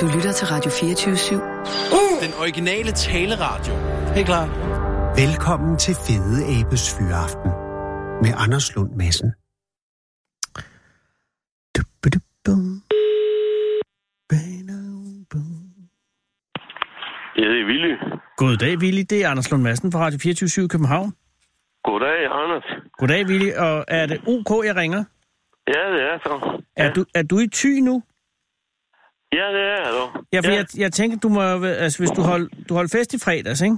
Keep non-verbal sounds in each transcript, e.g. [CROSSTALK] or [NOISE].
Du lytter til Radio 24-7. Den originale taleradio. Helt klar. Velkommen til Fede Abes Fyraften med Anders Lund Madsen. Ja, det er Willy. Goddag, Willy. Det er Anders Lund Madsen fra Radio 24 i København. Goddag, Anders. Goddag, Willy. Og er det OK, jeg ringer? Ja, det er så. Er, Ja, du, er du i ty nu? Ja det er jeg dog. Ja, for ja. Jeg, jeg tænker, du må, altså, hvis du hold, du holdt fest i fredags, ikke?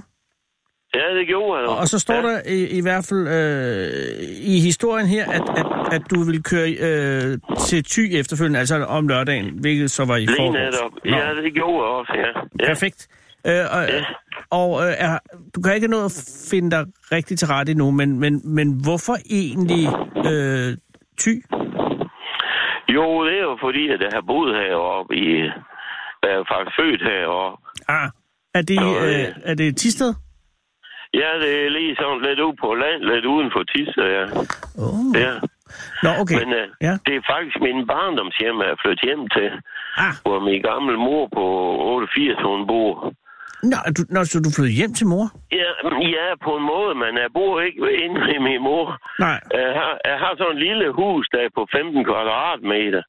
ja, det gjorde jeg dog. Og så står ja. der i, i hvert fald øh, i historien her, at, at, at du vil køre øh, til ty efterfølgende, altså om lørdagen, hvilket så var i Lige forgårs. netop. Nå, Ja, det gjorde jeg også, ja. ja. Perfekt. Øh, og Ja. og øh, er, du kan ikke nå at finde dig rigtig til rette endnu, men, men, men hvorfor egentlig øh, ty? Jo, det er jo fordi, at jeg har boet heroppe i... Jeg er faktisk født heroppe. Ah, er det, øh, øh. er det Tisted? Ja, det er lige sådan lidt ude på land, lidt uden for Tisse, ja. Oh. ja. Nå, okay. Men uh, Ja. det er faktisk min barndomshjem, jeg er flyttet hjem til. Ah, Hvor min gamle mor på 88, hun bor. Nå, er du, nå, så du flyttede hjem til mor? Ja, ja, på en måde, men jeg bor ikke inde ved min mor. Nej. Jeg har, jeg har sådan en lille hus, der er på 15 kvadratmeter,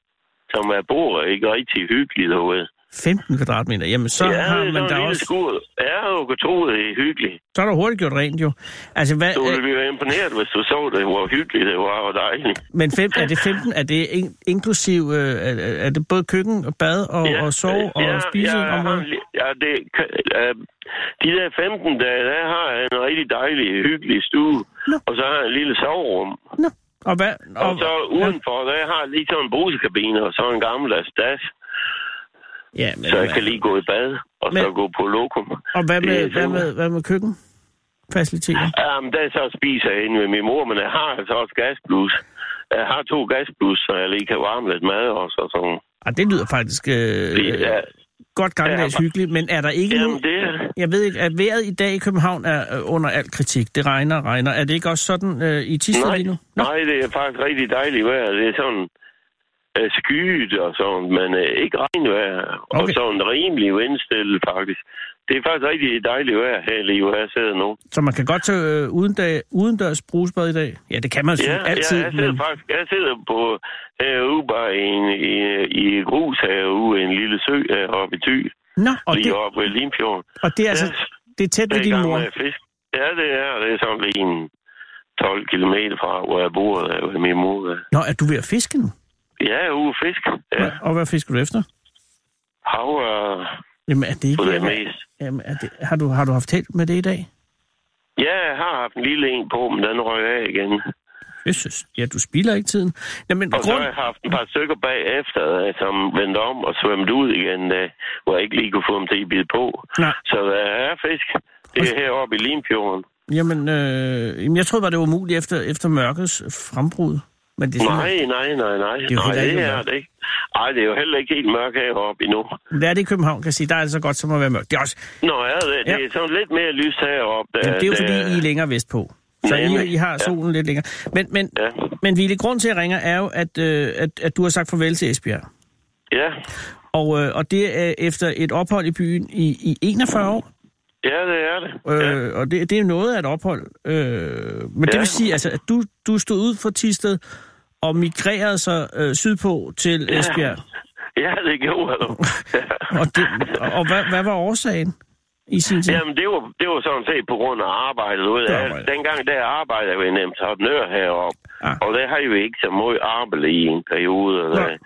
som jeg bor ikke rigtig hyggeligt derude. 15 kvadratmeter. Jamen, så ja, har man da også... skur. Ja, du kan tro, det er hyggeligt. Så er der hurtigt gjort rent, jo. Altså, hvad, Du ville øh, blive imponeret, hvis du så det, hvor hyggeligt det var og dejligt. men fem, er det 15? Er det in, inklusiv... Øh, er, er det både køkken og bad og, og sove og ja, spise? Ja, ja det, øh, de der 15 dage, der har jeg en rigtig dejlig, hyggelig stue. Nå. Og så har jeg en lille soverum. Nå, og hvad? Og, og så udenfor, der har jeg lige sådan en brusekabine og så en gammeldags das. Ja, men, Så jeg hvad- kan lige gå i bad, og så Men- gå på lokum. Og hvad med, hvad med, hvad med køkken? Faciliteter? Jamen, der så spiser jeg inde ved min mor, men jeg har altså også gasblus. Jeg har to gasblus, så jeg lige kan varme lidt mad også og sådan. Ah, det lyder faktisk øh, Det er, godt gammeldags Ja, hyggeligt, men er der ikke jamen, nu... det. Jeg ved ikke, at vejret i dag i København er øh, under al kritik. Det regner og regner. Er det ikke også sådan øh, i Nej, lige nu? Nå, nej, det er faktisk rigtig dejligt vejr. Det er sådan skyet og sådan, men uh, ikke regnvejr. Og Okay. sådan rimelig vindstille faktisk. Det er faktisk rigtig dejligt vejr her lige, hvor jeg sidder nu. så man kan godt tage øh, udendørs, udendørs brugsbad i dag? Ja, det kan man Ja, altid. ja jeg sidder men... faktisk jeg sidder på herude bare i, en, i, i grus herude, en lille sø heroppe i Thy. Nå, og lige det, oppe ved Limfjorden. og det er altså Ja, det er tæt ved din mor. fiske. Ja, det er. Det er sådan lige en 12 km fra, hvor jeg bor, der ved min mor. Nå, er du ved at fiske nu? Ja, ude at fiske. Ja, Og hvad fisker du efter? hav og Jamen, er det ikke... det mest. Jamen, er det, har, du, har du haft held med det i dag? Ja, jeg har haft en lille en på, men den røg af igen. Jesus. Ja, du spilder ikke tiden. Jamen, Og så grund... har jeg haft et par stykker bagefter, øh, som vendte om og svømte ud igen, øh, hvor jeg ikke lige kunne få dem til at bide på. Nej. Så der er fisk. Det er heroppe i Limfjorden. Jamen, øh, jeg troede bare, det var umuligt efter, efter mørkets frembrud. Men det er sådan, Nej, nej, nej, nej. er jo nej, det er mørkt. det ikke. Nej, det er jo heller ikke helt mørkt heroppe endnu. Det er det i København, kan jeg sige. Der er det så godt som at være mørkt. Det er, også, Nå, ja, det, det Ja. er sådan lidt mere lys heroppe. Der, jamen, det er jo der- fordi, I er længere vestpå. Så I, Nemlig, I har ja. solen lidt længere. Men, men, Ja. men Ville, grund til, at jeg ringer, er jo, at, øh, at, at du har sagt farvel til Esbjerg. Ja, Og, øh, og det er efter et ophold i byen i, i 41 år. Ja, det er det. Øh, Ja. Og det, det er noget af et ophold. Øh, men det Ja. vil sige, altså, at du, du stod ud fra Tisted og migrerede så øh, sydpå til Ja. Esbjerg. ja, det gjorde jeg. Ja. [LAUGHS] Og, det, og hvad, hvad var årsagen i sin tid? Jamen, det var, det var sådan set på grund af arbejdet. Ud. Det Jeg, arbejde. dengang der arbejdede ved en entreprenør heroppe, Ah. og der har jo ikke så meget arbejde i en periode. Nej.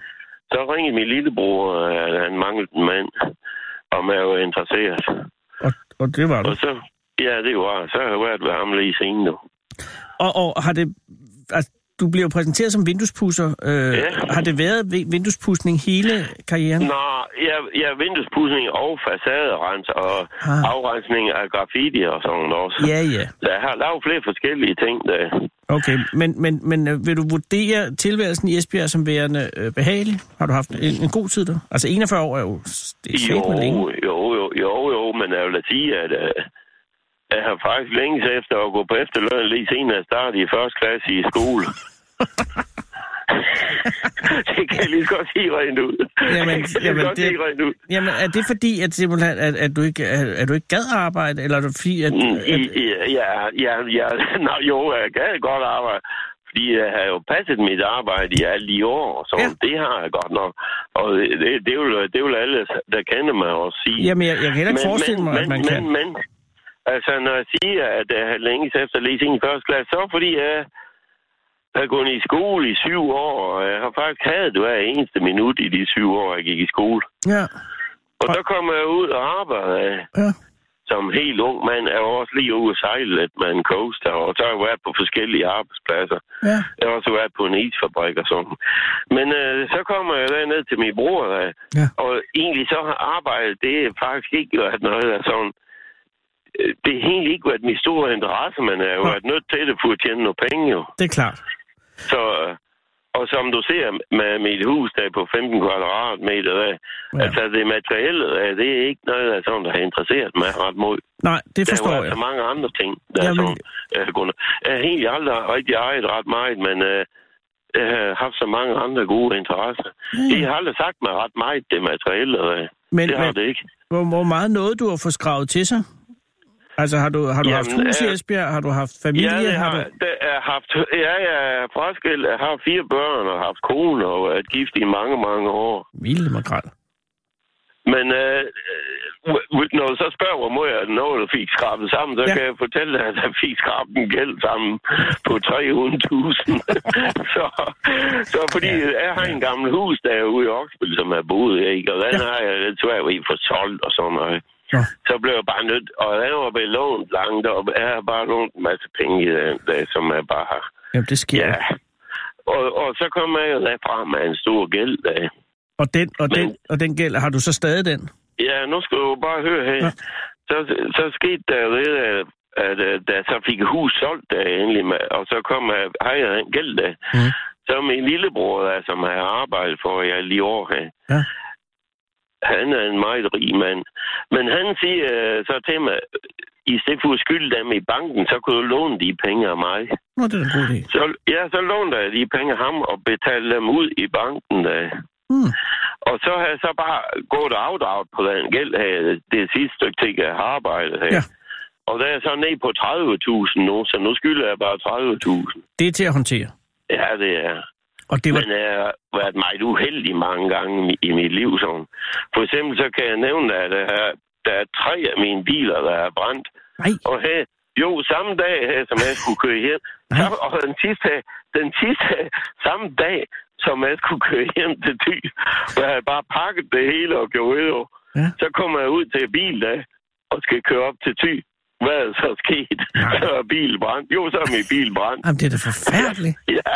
Så ringede min lillebror, at han manglede en mand, om jeg var interesseret. Og, det var du. Og så, ja, det var, så har jeg været ved ham lige siden nu. Og, og har det... Altså, du bliver præsenteret som vinduespusser. Øh, Ja. Har det været vi- vinduespudsning hele karrieren? Nå, ja, ja vinduespudsning og facaderens og Ah. afrensning af graffiti og sådan også. Ja, ja. Så jeg har lavet flere forskellige ting der. Okay, men, men, men øh, vil du vurdere tilværelsen i Esbjerg som værende øh, behagelig? Har du haft en, en god tid der? Altså 41 år er jo... Det er Jo, længe. jo, jo, jo, jo, men jeg vil da sige, at uh, jeg har faktisk længe efter at gå på efterløn lige siden jeg startede i første klasse i skole. [LAUGHS] det kan jeg lige så godt sige rent ud. Jamen, det jamen, godt det- sige rent ud. Jamen, er det fordi, at, simpelthen, at, at, du, ikke, at, at du ikke gad arbejde, eller er det fordi, at... Mm, at Ja, ja, ja. [LAUGHS] Nå, jo, jeg kan godt arbejde. Fordi jeg har jo passet mit arbejde i alle de år, så Ja. det har jeg godt nok. Og det, det, vil, det vil alle, der kender mig også sige. jamen, jeg, jeg kan heller ikke forestille mig, men, at man men, kan. Men, men, altså, når jeg siger, at jeg har længes efter at læse ind i første klasse, så fordi jeg har gået i skole i syv år, og jeg har faktisk haft det hver eneste minut i de syv år, jeg gik i skole. Ja, Og så kommer jeg ud og arbejder ja. som helt ung mand, er jeg også lige ude at sejle lidt med en coaster, og så har jeg været på forskellige arbejdspladser. ja. Jeg har også været på en isfabrik og sådan. Men øh, så kommer jeg ned til min bror, øh, Ja. og egentlig så har arbejdet, det faktisk ikke været noget af sådan... øh, Det har egentlig ikke været min store interesse, men jeg har jo været nødt til det for at tjene nogle penge, jo. Det er klart. Så, og som du ser med mit hus, der er på 15 kvadratmeter, der, Ja. altså det materielle, det er ikke noget, af sådan, der har interesseret mig ret meget. Nej, det Der forstår er jo jeg. altså mange andre ting, der Jamen- er sådan, øh. Jeg har egentlig aldrig rigtig ejet ret meget, men øh, jeg har haft så mange andre gode interesser. Det har aldrig sagt mig ret meget, det materielle. Men, det har men det ikke. hvor, hvor meget noget du har fået skravet til sig? Altså, har du, har du Jamen, haft hus i Esbjerg? Har du haft familie? Ja, jeg har har, du... det er haft, ja, jeg er. Jeg har fire børn og haft kone og er gift i mange, mange år. Vilde makrel. Men øh, øh, når du så spørger, hvor meget jeg når, der fik skrabet sammen, så Ja. kan jeg fortælle dig, at jeg fik skrabet en gæld sammen på 300.000. [LAUGHS] så, så fordi Ja. jeg har en gammel hus, der er ude i Oksbøl, som jeg boet i, ikke? og den ja. har jeg lidt svært ved at få solgt og sådan noget. Nå. Så blev jeg bare nødt, og den var belånt langt, og jeg har bare lånt en masse penge i den, der, som jeg bare har. Jamen, det sker. Ja. Og, og så kom jeg jo derfra med en stor gæld. Der. Og, den, og, den, Men- og den gæld, har du så stadig den? Ja, nu skal du bare høre her. Ja. Ja. Så, så skete der jo det, at, at, at jeg så fik hus solgt der endelig, med, og så kom jeg, har jeg en gæld der. Mhm. Så min lillebror, der, som har arbejdet for alle de år her, Ja. Han er en meget rig mand. Men han siger øh, så til mig, i stedet for at skylde dem i banken, så kunne du låne de penge af mig. Nå, det er en god idé. Så, ja, så lånte jeg de penge af ham og betalte dem ud i banken der. Hmm. Og så har jeg så bare gået og afdraget på den gæld her, det sidste stykke ting, jeg har arbejdet her. Ja. Og der er så ned på 30.000 nu, så nu skylder jeg bare 30.000. Det er til at håndtere. Ja, det er. Og det var... Men jeg har været meget uheldig mange gange i- mit liv. Sådan. For eksempel så kan jeg nævne, at der er, der er tre af mine biler, der er brændt. Nej, Og her, jo, samme dag her, som jeg skulle køre hjem. [LAUGHS] Nej. Så, og den sidste, den sidste [LAUGHS] samme dag, som jeg skulle køre hjem til Thy, hvor jeg havde bare pakket det hele og gjorde det. Ja. Så kommer jeg ud til bil der, og skal køre op til Thy. Hvad er så sket? Nej. Så er bilen brændt. Jo, så er min bil brændt. Jamen, det er da forfærdeligt. [LAUGHS] Ja,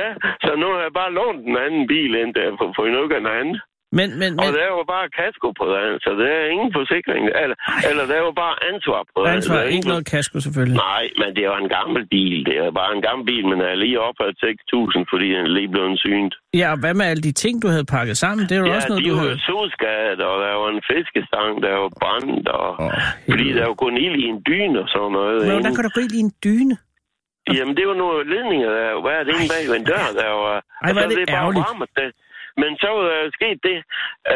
ja, så nu har jeg bare lånt en anden bil ind der, for, for noget af anden. Men, men, Og men der er jo bare kasko på den, så der er ingen forsikring. Eller, eller der er jo bare ansvar på den. ansvar, Der er ikke noget kasko selvfølgelig. Nej, men det er jo en gammel bil. Det er bare en gammel bil, men er lige op af 6.000, fordi den er lige blevet synet. Ja, og hvad med alle de ting, du havde pakket sammen? Det er jo Ja, også noget, de du er havde... solskadet, og der er jo en fiskestang, der er jo brændt, og... Åh, fordi der er jo kun ild i en dyne og sådan noget. Men hvordan kan du gå ind i en dyne? Jamen, det er jo nogle ledninger, der er jo været inde bag ved en dør, der er jo... Ej, hvor er og så det bare ærgerligt. varmet, det. Men så var der sket det,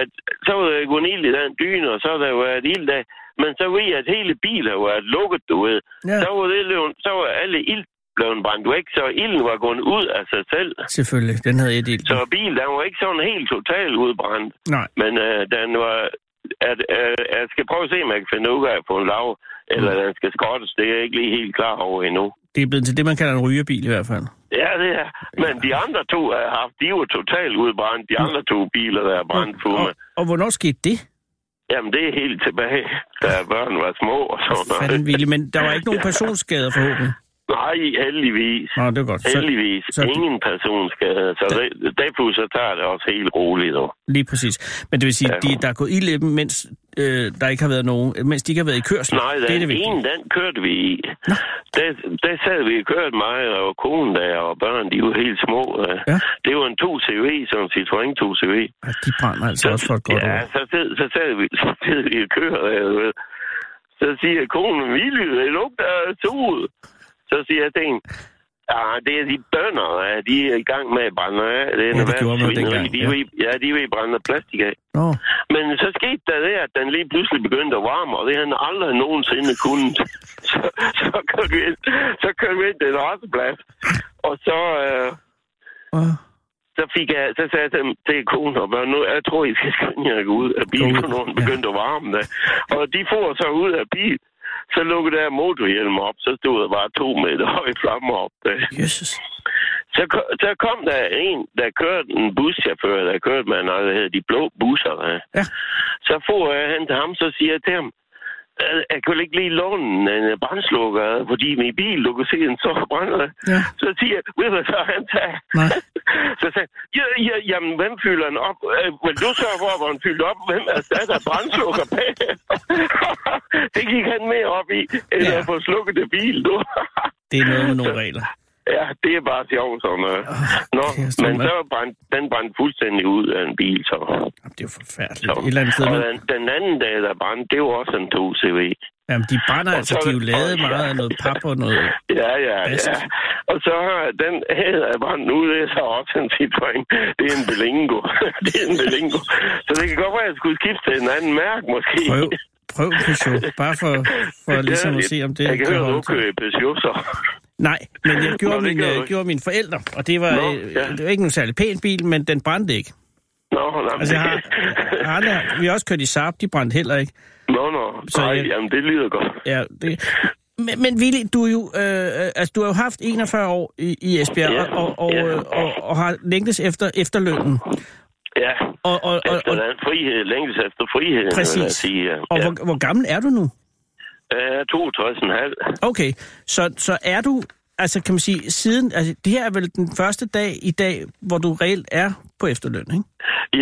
at så var der gået ild i den dyne, og så har der været ild der. Men så ved jeg, at hele bilen været lukket, du ved. Ja, Så var, det, så var alle ild blevet brændt væk, så ilden var gået ud af sig selv. selvfølgelig. Den havde et ild. Så bilen, den var ikke sådan helt totalt udbrændt. Nej, Men øh, den var... At, øh, jeg skal prøve at se, om jeg kan finde ud af på en lav, eller Mm. den skal skottes. Det er jeg ikke lige helt klar over endnu. Det er blevet til det, man kalder en rygerbil i hvert fald. Ja, det er. Men de andre to, jeg har haft, de var totalt udbrændt. De andre to biler, der er brændt på og, mig. og hvornår skete det? Jamen, det er helt tilbage, da børn var små og sådan Fanden noget. vildt, men der var ikke nogen [LAUGHS] personskader forhåbentlig. Nej, heldigvis. Nå, det er godt. Så, Heldigvis. så- Ingen personskade. Så det, derfor så tager det også helt roligt. Og. lige præcis. Men det vil sige, Ja. de, der er gået i dem, mens øh, der ikke har været nogen, mens de ikke har været i kørsel. Nej, det er det vigtige. ene, den kørte vi i. Der, der sad vi og kørte mig og konen der, og børn, de var helt små. øh. Ja. Det var en 2CV, sådan en Citroën 2CV. Ja, de brænder altså også for et godt ja, ord. så sad, så sad vi, [LAUGHS] så sad vi og kørte, du ved. Så siger konen, Ville, det lugter af sol. Så siger jeg til hende, Ja, det er de bønder, ja, de er i gang med at brænde af. Det, er Ja, det gjorde man dengang, De ja. vil, ja, de vil brænde plastik af. Nå, Men så skete der det, at den lige pludselig begyndte at varme, og det havde han aldrig nogensinde kunnet. [LAUGHS] Så, så kørte vi ind, så kørte vi ind til en resteplads. Og så, øh, Åh, så, fik jeg, så sagde jeg til, til konen og børn, nu, jeg tror, I skal skynde jer ud af bilen, for nogen ja. begyndte at varme der. Og de får så ud af bilen. Så lukkede der motorhjelm op, så stod der bare to meter [LAUGHS] høje flammer op der. Jesus. Så, så kom der en, der kørte en buschauffør, der kørte med noget, der hedder de blå busser. Ja. Så får jeg hen til ham, så siger jeg til ham, "Øh, jeg kan vel ikke lige låne en øh, brændslukker, fordi min bil, du kan se, den så brænder. Ja. Så siger jeg, ved du hvad så han? Nej. [LAUGHS] Så sagde jeg, ja, ja, jamen, hvem fylder den op? Øh, vil du sørge for, hvor den fyldt op? Hvem erstatter brændslukker bag? [LAUGHS] det gik han mere op i, end ja. at få slukket det bil, du. Det er noget med nogle [LAUGHS] regler. Ja, det er bare sjovt sådan noget. Nå, kæft, men så brændte den brændte fuldstændig ud af en bil, så. Jamen, det er jo forfærdeligt. så. Et eller andet sted, og den, den anden dag, der brændte, det var også en 2CV. jamen, de brænder og altså, så- de er jo lavet og- meget af noget pap og noget... Ja, ja, Bedst. ja. Og så har den her er brændt ud, det er så også en Citroën. Det er en Belingo. [LAUGHS] det er en Belingo. Så det kan godt være, at jeg skulle skifte til en anden mærke, måske. Prøv, prøv Peugeot, bare for, for [LAUGHS] ligesom at se, om det Jeg kan høre, du kører Peugeot, så. Nej, men jeg gjorde, Nå, min, du øh, gjorde mine forældre, og det var, Nå, øh, ja. det var ikke nogen særlig pæn bil, men den brændte ikke. Nå, nå, Altså, jeg har, jeg har aldrig, vi har også kørt i Saab, de brændte heller ikke. nå, nå. Så Nej, jeg- jamen, det lyder godt. Ja, det, men, men Willy, du, er jo, øh, øh, altså, du har jo haft 41 år i, i Esbjerg, Ja, og, og, ja. øh, og, og har længtes efter efterlønnen. Ja, Og, og, og, efter og, frihed, længst efter friheden, jeg Præcis. sige. Ja. og hvor, hvor gammel er du nu? Er 62,5. Okay, så, så er du, altså kan man sige, siden, altså det her er vel den første dag i dag, hvor du reelt er på efterløn, ikke?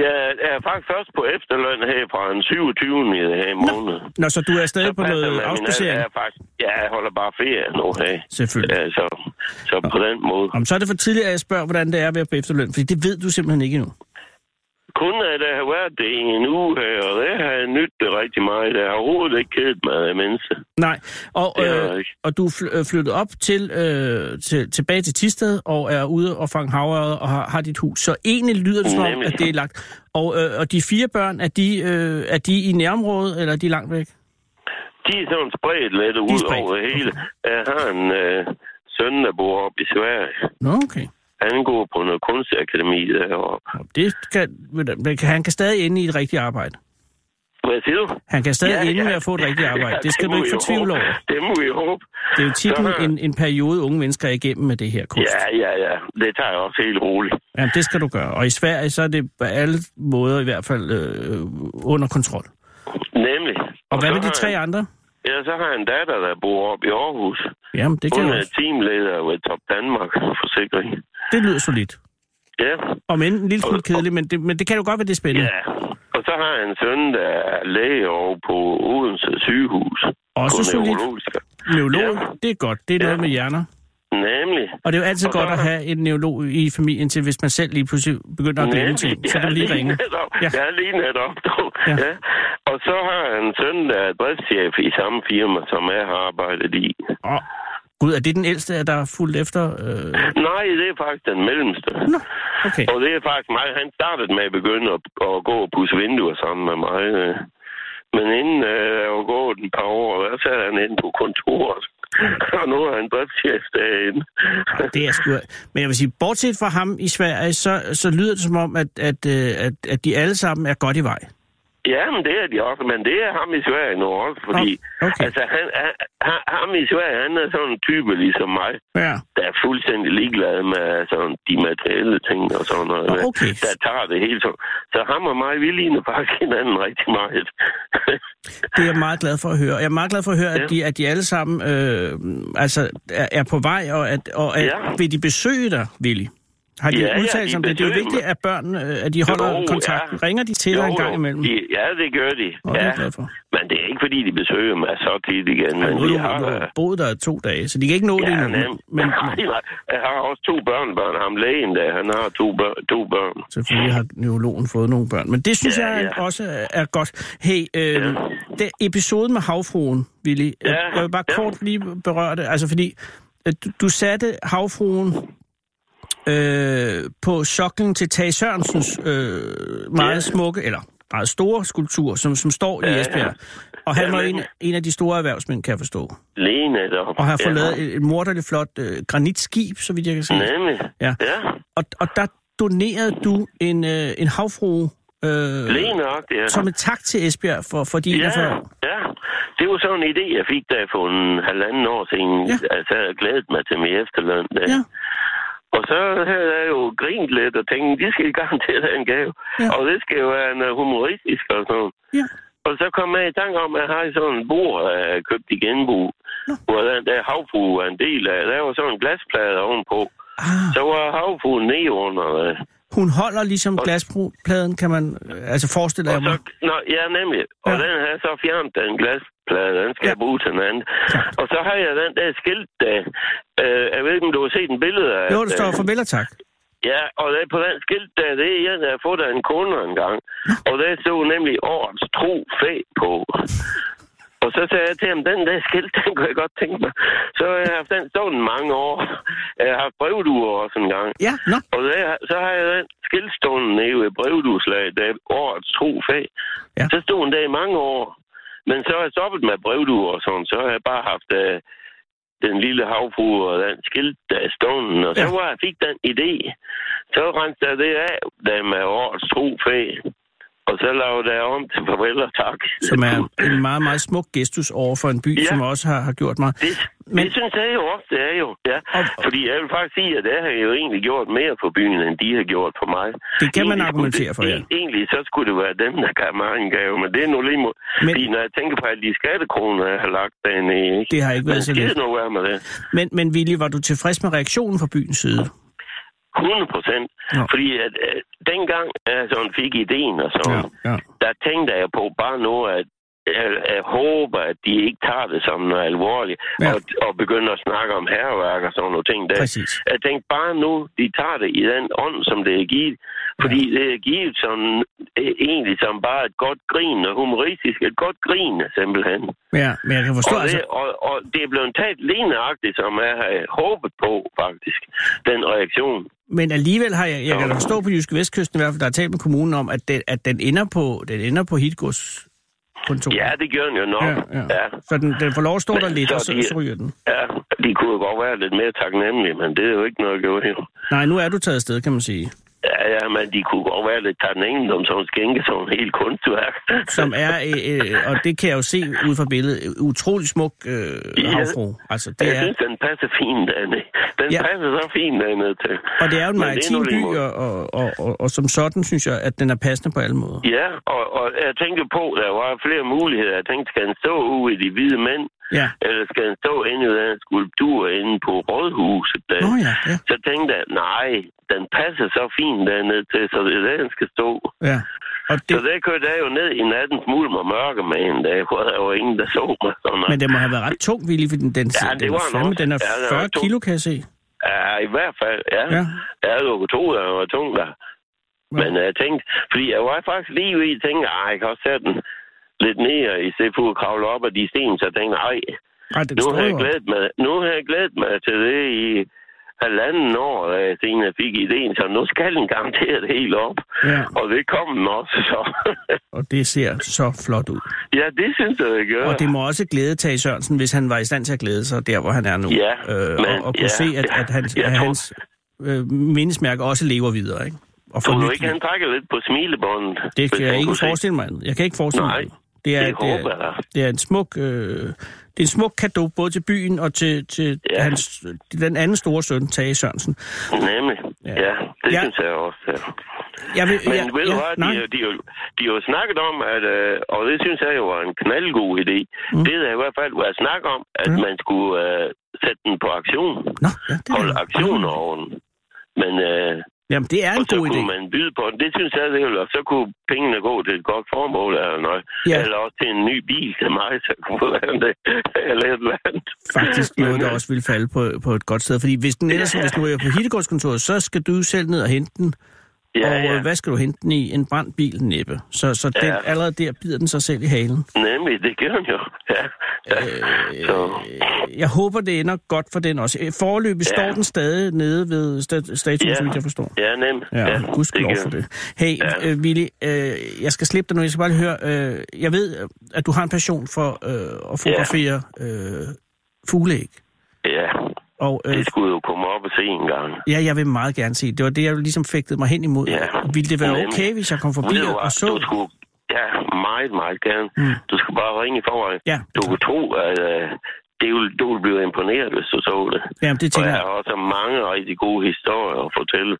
Jeg er faktisk først på efterløn her fra den 27. i her måned. Nå, så du er stadig Så på noget afspacering? Jeg, faktisk, ja, jeg holder bare ferie nu her. Selvfølgelig. Ja, så, så på den måde. Om så er det for tidligt, at jeg spørger, hvordan det er at være på efterløn, fordi det ved du simpelthen ikke endnu. Kun at jeg har været det i en uge her, og det har jeg nydt det rigtig meget. Jeg har overhovedet ikke kedet mig af mennesker. Nej, og, øh, og du er øh, flyttet op til, øh, til, tilbage til Tisted og er ude og fange havørred og har, har dit hus. Så egentlig lyder det som om, at det er lagt. Og, øh, og de fire børn, er de, øh, er de i nærområdet, eller er de langt væk? De er sådan spredt lidt ud spredt. over det hele. Jeg har en øh, søn, der bor oppe i Sverige. Nå, okay. Han går på noget kunstakademi deroppe. Og Det kan, du, han kan stadig ende i et rigtigt arbejde. Hvad siger du? Han kan stadig ende med at få et rigtigt arbejde. Det skal du må ikke fortvivle over. Det må vi håbe. Det er jo tit Så en, en periode, unge mennesker er igennem med det her kunst. Ja, ja, ja. Det tager jeg også helt roligt. Jamen, det skal du gøre. Og i Sverige, så er det på alle måder i hvert fald øh, under kontrol. Nemlig. Og hvad så med de tre andre? Ja, så har jeg en datter, der bor oppe i Aarhus. Jamen, det kan Hun er teamleder ved Top Danmark Forsikring. Det lyder solidt. Ja, Og men en lille smule kedeligt, men det, men det kan jo godt være, det er spændende. ja. Og så har jeg en søn, der er læge over på Odense sygehus. Også solidt. neurologisk. Neurolog, Ja. det er godt. Det er noget Ja. med hjerner. Nemlig. Og det er jo altid Og godt at har- have en neurolog i familien til, hvis man selv lige pludselig begynder at glemme ting. Så kan du lige ringe. Netop. Ja. Jeg er lige netop. Ja. Ja. Og så har jeg en søn, der er driftschef i samme firma, som jeg har arbejdet i. Åh, Gud, er det den ældste, der er fuldt efter? Øh... Nej, det er faktisk den mellemste. Nå, okay. Og det er faktisk mig. Han startede med at begynde at, at gå og pusse vinduer sammen med mig. øh. Men inden øh, jeg var gået et par år, der sad han inde på kontoret. [LAUGHS] Og nu er han driftschef derinde. Det er sgu... Men jeg vil sige, bortset fra ham i Sverige, så, så lyder det som om, at, at, øh, at, at de alle sammen er godt i vej. Ja, men det er de også. Men det er ham i Sverige nu også, fordi... Okay. Altså, han, han, ham i Sverige, han er sådan en type ligesom mig, Ja. der er fuldstændig ligeglad med sådan, de materielle ting og sådan noget. Nå, okay. Der tager det hele så. Så ham og mig, vi ligner faktisk hinanden rigtig meget. [LAUGHS] Det er jeg meget glad for at høre. Jeg er meget glad for at høre, at, Ja. de, at de alle sammen øh, altså, er, er på vej, og, at, og at, Ja. vil de besøge dig, Willy? Har de Ja, ja, udtalt de sig om det? Det er vigtigt, at børn øh, at de holder Jo, kontakten. ja. Ringer de til dig en gang imellem? De, ja, det gør de. Det er ja. glad for. Men det er ikke, fordi de besøger mig så tit igen. Men nu de har du har boet der to dage, så de kan ikke nå det Ja, endnu. nem. Men. [LAUGHS] Jeg har også to børnebørn. Ham lægen der, han har to, børn, to børn. selvfølgelig har neurologen fået nogle børn. Men det synes Ja, jeg ja. også er- er godt. Hey, øh, Ja. det episode med havfruen, Willy, jeg, Ja, jeg vil bare ja. kort lige berøre det. Altså fordi, du, du satte havfruen øh, på soklen til Tage Sørensens øh, meget Ja. smukke, eller meget store skulptur, som, som står i Ja, ja. Esbjerg. Og han Ja, var en, en af de store erhvervsmænd, kan jeg forstå. Lige netop. Og har fået ja. lavet et, et morderligt flot øh, granitskib, så vidt jeg kan se. Nemlig. Ja. ja. Og, og der donerede du en, øh, en havfrue øh, Lige nok, ja. som et tak til Esbjerg for, for 41 Ja, år. ja. Det var sådan en idé, jeg fik der for en halvanden år siden. Ja. Altså, jeg glædet mig til min efterløn. Der. Ja. Og så havde jeg jo grint lidt og tænkt, de skal garanteret have en gave. Ja. Og det skal jo være noget humoristisk og sådan. Ja. Og så kom jeg i tanke om, at jeg har sådan en bord, jeg købt i genbrug, Nå. hvor den der havfrue var en del af. Der var sådan en glasplade ovenpå. Ah, Så var havfruen ned under. øh, hun holder ligesom glaspladen, kan man øh, altså forestille Og så, nå, ja, nemlig. Og Ja. den jeg så fjernet, den glasplade. Den skal Ja. jeg bruge til noget andet. Og så har jeg den der skilt der. Øh, jeg ved ikke, om du har set en billede af Jo, der det. står farvel og tak. Ja, og der på den skilt der, det er jeg har fået af en kunde engang. Og der stod nemlig årets tro fag på. Og så sagde jeg til ham, den der skilt, [LAUGHS] den kunne jeg godt tænke mig. Så har jeg haft den stående mange år. Jeg har haft brevduer også en gang. Ja, nå. Og der, så har jeg den skilt stående nede ved brevdueslaget, der er årets tro fag. Ja. Så stod den der i mange år. Men så har jeg stoppet med brevduer og sådan, så har jeg bare haft uh, den lille havfrue og den skilt, der er stående. Og så Ja. var jeg fik den idé. Så rensede jeg det af, der med årets tro fag. Og så lavede jeg om til farvel og tak. Som er en meget, meget smuk gestus over for en by, Ja. som også har, har gjort. Det, Men- det synes jeg jo det er jo. Ja. Og- Fordi jeg vil faktisk sige, at det har jo egentlig gjort mere for byen, end de har gjort for mig. Det kan man Egentlig argumentere skulle for, det, ja. Egentlig så skulle det være dem, der kan mig en gave, men det er nu lige mod. Men-. Fordi når jeg tænker på alle de skattekroner, jeg har lagt derinde ikke? Det har ikke været men så let. det er nu med det. Men, men Willy, var du tilfreds med reaktionen fra byens side? 100 procent. Nå. Fordi at, øh, dengang jeg sådan fik ideen og sådan, ja. der tænkte jeg på bare nu, at jeg, jeg håber, at de ikke tager det som noget alvorligt, Ja. og, og begynder at snakke om herværk og sådan nogle ting. Der. Præcis. Jeg tænkte bare nu, de tager det i den ånd, som det er givet. Fordi det er givet som, øh, egentlig som bare et godt grin, og humoristisk et godt grin, simpelthen. Ja, men jeg kan forstå, Og altså... det, og, og det er blevet taget lige nøjagtigt, som jeg havde håbet på, faktisk, den reaktion. Men alligevel har jeg, jeg kan Jo. forstå på Jyske Vestkysten i hvert fald, der er talt med kommunen om, at den, at den ender på, den ender på Hitgårds kontor. Ja, det gør den jo nok. ja, ja. ja. Så den, den får lov at stå Men der lidt, så og så, de- så ryger den. Ja, de kunne jo godt være lidt mere taknemmelige, men det er jo ikke noget at gøre her. Nej, nu er du taget afsted, kan man sige. Ja, ja, men de kunne godt være lidt taknemmelige om sådan en skænke, sådan en helt kunstværk. Som er, øh, øh, og det kan jeg jo se ud fra billedet, utrolig smuk øh, Ja. havfru. Altså, det jeg er, synes, den passer fint dernede. Den Ja. ja. passer så fint dernede til. og det er jo en maritim by, og, og, og, og, og som sådan synes jeg, at den er passende på alle måder. Ja, og, og jeg tænkte på, der var flere muligheder. Jeg tænkte, skal den stå ude i de hvide mænd, Ja. eller skal den stå inde i den skulptur inde på rådhuset der? Nå ja, ja. Så tænkte jeg, nej, den passer så fint dernede til, så det er den skal stå. ja. Og Så det, der kørte jeg jo ned i natten smule med mørke med en dag, hvor der var ingen, der så mig. Sådan men den må have været ret tung, Willy, for den, den, Ja, den, det er var den fandme, også. den er Ja, den var 40 tung. kilo, kan jeg se. Ja, i hvert fald, ja. Ja. ja. Jeg lå to, der var tung der. Men jeg tænkte, fordi jeg var faktisk lige ved at tænke, ej, jeg kan også sætte den lidt ned, i stedet for at kravle op af de sten, så jeg tænkte, ej, Ej, nu har, jeg glædet mig, nu har jeg glædet mig til det i halvanden år, siden jeg fik ideen, så nu skal den garanteret helt op. Ja. Og det kom den også, så. [LAUGHS] Og det ser så flot ud. ja, det synes jeg, det gør. Og det må også glæde Tage Sørensen, hvis han var i stand til at glæde sig der, hvor han er nu. Ja, øh, men- og, og kunne ja, se, at, at hans, Jeg at hans øh, mindesmærke også lever videre, ikke? Og Tror du ikke, han trækker lidt på smilebåndet? Det kan jeg ikke forestille mig. Jeg kan ikke forestille Nej, mig. Det er, det det, håber er, jeg. det er en smuk, øh, det er en smuk gave både til byen og til, til Ja. hans, den anden store søn, Tage Sørensen. Nemlig. Ja. Ja, det Ja. synes jeg også. Ja. Jeg vil, Men ja, ved du ja, hvad, de, de, de, har jo snakket om, at, øh, og det synes jeg jo var en knaldgod idé, mm. det er i hvert fald været snak om, at Ja. man skulle øh, sætte den på aktion. Nå, ja, det Holde er, aktioner over den. Men øh, Jamen, det er og en så god idé. kunne man byde på den. Det synes jeg, det ville, og så kunne pengene gå til et godt formål eller noget. Ja. Eller også til en ny bil til mig, så kunne være det. [LAUGHS] Eller et eller andet. Faktisk noget, der øh, også vil falde på, på et godt sted. Fordi hvis den ellers, Ja. hvis nu er på Hittegårdskontoret, så skal du selv ned og hente den. Ja, og ja. øh, hvad skal du hente den i? En brændt bil næppe. Så, så den, Ja. allerede der bider den sig selv i halen. Nemlig, det gør den jo. Ja, Øh, Så jeg håber, det ender godt for den også. Foreløbig Ja. står den stadig nede ved sta- statuen, Ja. vidt jeg forstår. ja, nemt. Ja, ja gudskelov for det. Hey, Ja. ja. øh, Willy, øh, jeg skal slippe dig nu. Jeg skal bare lige høre, øh, jeg ved, at du har en passion for øh, at fotografere øh, fugleæg. Ja, Og øh, det skulle jo komme op og se en gang. ja, jeg vil meget gerne se. Det var det, jeg ligesom fægtede mig hen imod. Ja. Ville det være okay, hvis jeg kom forbi du og så? Du skulle, ja, meget, meget gerne. Mm. Du skulle bare ringe i forvejen. Ja, Du kunne tro, at øh, det ville, du ville blive imponeret, hvis du så det. Jamen, det Og tænker jeg jeg. har også mange rigtig gode historier at fortælle.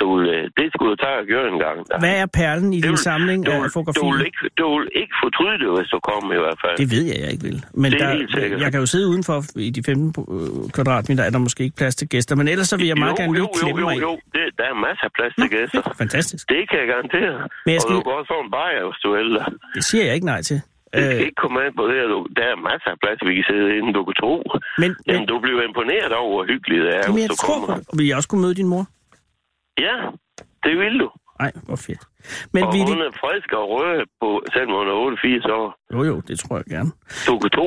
Du øh, det skulle du tage og gøre en gang. Hvad er perlen i Det din samling du, af vil- du, fotografier? vil ikke, du vil ikke fortryde det, hvis du kommer i hvert fald. Det ved jeg, jeg ikke vil. Men Det er der, helt sikkert. jeg kan jo sidde udenfor i de 15 øh, kvadratmeter, er der måske ikke plads til gæster. Men ellers så vil jeg meget jo, gerne jo, lige jo, klemme jo, mig ind. jo, det, der er masser af plads til gæster. Fantastisk. Det kan jeg garantere. Men jeg Og skal- du kan også få en bajer, hvis du vil. Det siger jeg ikke nej til. Det skal Øh, ikke komme an på det. her. Du- Der er masser af plads, vi kan sidde inde, du kan tro. men, men, Jamen, du bliver imponeret over, hvor hyggeligt det er, men hvis jeg du tror kommer. det. Vil jeg også kunne møde din mor? Ja, det vil du. Nej, hvor fedt. Men og Willy... hun er frisk og rød på, selvom hun er 88 år. Jo, jo, det tror jeg gerne. Du kan tro,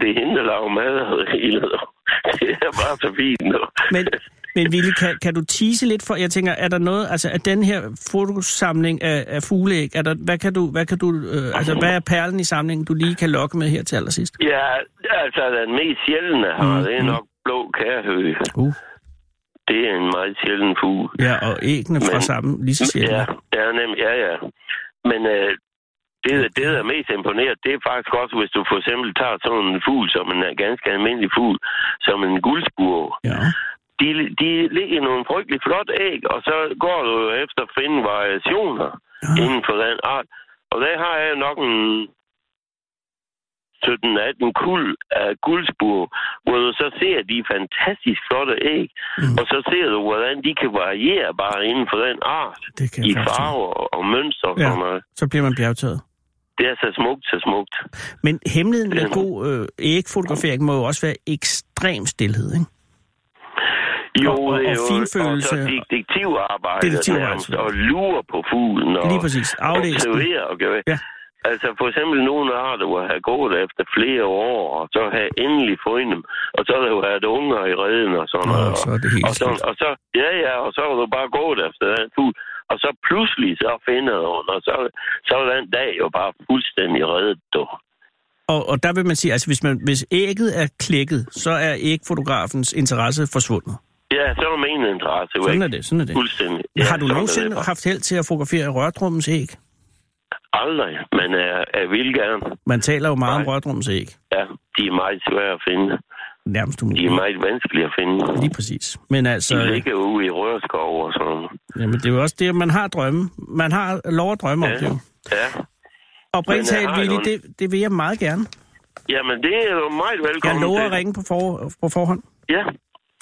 det er hende, der laver mad og [LAUGHS] det er bare så fint. nu. Men, men Willy, kan, kan du tease lidt for... Jeg tænker, er der noget... Altså, er den her fotosamling af, af fugleæg, er der, hvad kan du... Hvad kan du øh, altså, hvad er perlen i samlingen, du lige kan lokke med her til allersidst? Ja, altså den mest sjældne Mm, mm, det er mm. nok blå kærhøge. Uh. Det er en meget sjælden fugl. Ja, og æggene fra Men- samme, lige så sjældent. Ja, ja, nemlig, ja, ja. Men øh, det, det, der er mest imponeret, det er faktisk også, hvis du for eksempel tager sådan en fugl, som en øh, ganske almindelig fugl, som en guldspur. Ja. De, de ligger i nogle frygtelig flot æg, og så går du efter at finde variationer Ja. inden for den art. Og der har jeg nok en 17-18 kul af guldspur, hvor du så ser de fantastisk flotte æg, Mm. og så ser du, hvordan de kan variere bare inden for den art Det kan i farver og mønster og Ja. sådan noget. Så bliver man bjergtaget. Det er så smukt, så smukt. Men hemmeligheden Ja. god øh, ægfotografering må jo også være ekstrem stillhed, ikke? Jo, Og- og- det og finfølelse. Og detektivarbejde. Detektivarbejde. Og lure på fuglen. Og Lige præcis. Den. Observere og gøre. Ja. Altså for eksempel nogle arter, hvor have gået efter flere år, og så have endelig fundet dem. Og så har der jo været unger i redden og sådan noget. så er det helt og, så, slut. og så, ja, ja, og så har du bare gået efter den fugl. Og så pludselig så finder du den, og så, så er den dag jo bare fuldstændig reddet, du. Og, og der vil man sige, altså hvis, man, hvis ægget er klækket, så er ægfotografens interesse forsvundet. Ja, så er min interesse Sådan er det, sådan er det. fuldstændig. Ja, har du sådan nogensinde haft held til at fotografere rørdrummens æg? Aldrig, men jeg, jeg vil gerne. Man taler jo meget om Nej. rørdrummens æg. Ja, de er meget svære at finde. Nærmest De er umuligt. meget vanskelige at finde. Lige præcis. Men altså, De ligger ude i rørskov og sådan. jamen, det er jo også det, man har drømme. Man har lov at drømme om Ja. det jo. Ja. Og Men jeg talt, Willy, jo det, det vil jeg meget gerne. Jamen, det er du meget Jeg velkommen lover til. at ringe på, for, på forhånd. Ja.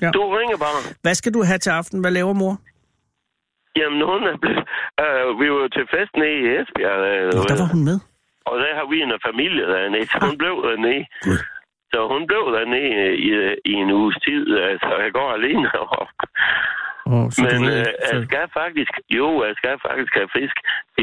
Ja. Du ringer bare. Hvad skal du have til aften? Hvad laver mor? Jamen, hun er blevet... Øh, vi var til fest nede i Esbjerg. Øh, Nå, der var hun med. Og der har vi en familie dernede, så hun blev dernede. Gud. Så hun blev dernede i, i en uges tid. Altså, jeg går alene [LAUGHS] op. Oh, så Men ved, øh, så, jeg skal faktisk... Jo, jeg skal faktisk have fisk.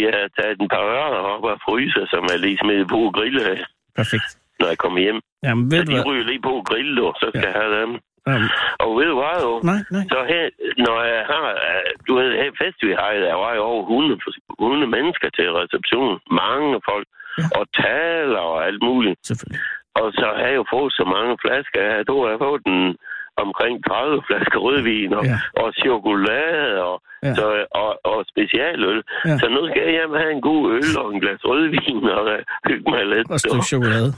Jeg har taget en par ørner op og fryser, som jeg lige smidt på grill, øh, perfekt. når jeg kommer hjem. Jamen, Så ved du de ryger lige på grill, så skal Ja. jeg have dem. Jamen, Og ved du hvad, jo? nej, nej. Så her, når jeg har, øh, du ved, her fest, vi har, der var jo over 100, for- 100 mennesker til reception. Mange folk. Ja. Og taler og alt muligt. Selvfølgelig. Og så har jeg jo fået så mange flasker. Jeg tror, jeg har fået den omkring 30 flasker rødvin og, Ja. og chokolade og, Ja. så, og, og specialøl. Ja. Så nu skal jeg hjem have en god øl og en glas rødvin og uh, hygge mig lidt. Og et stykke chokolade.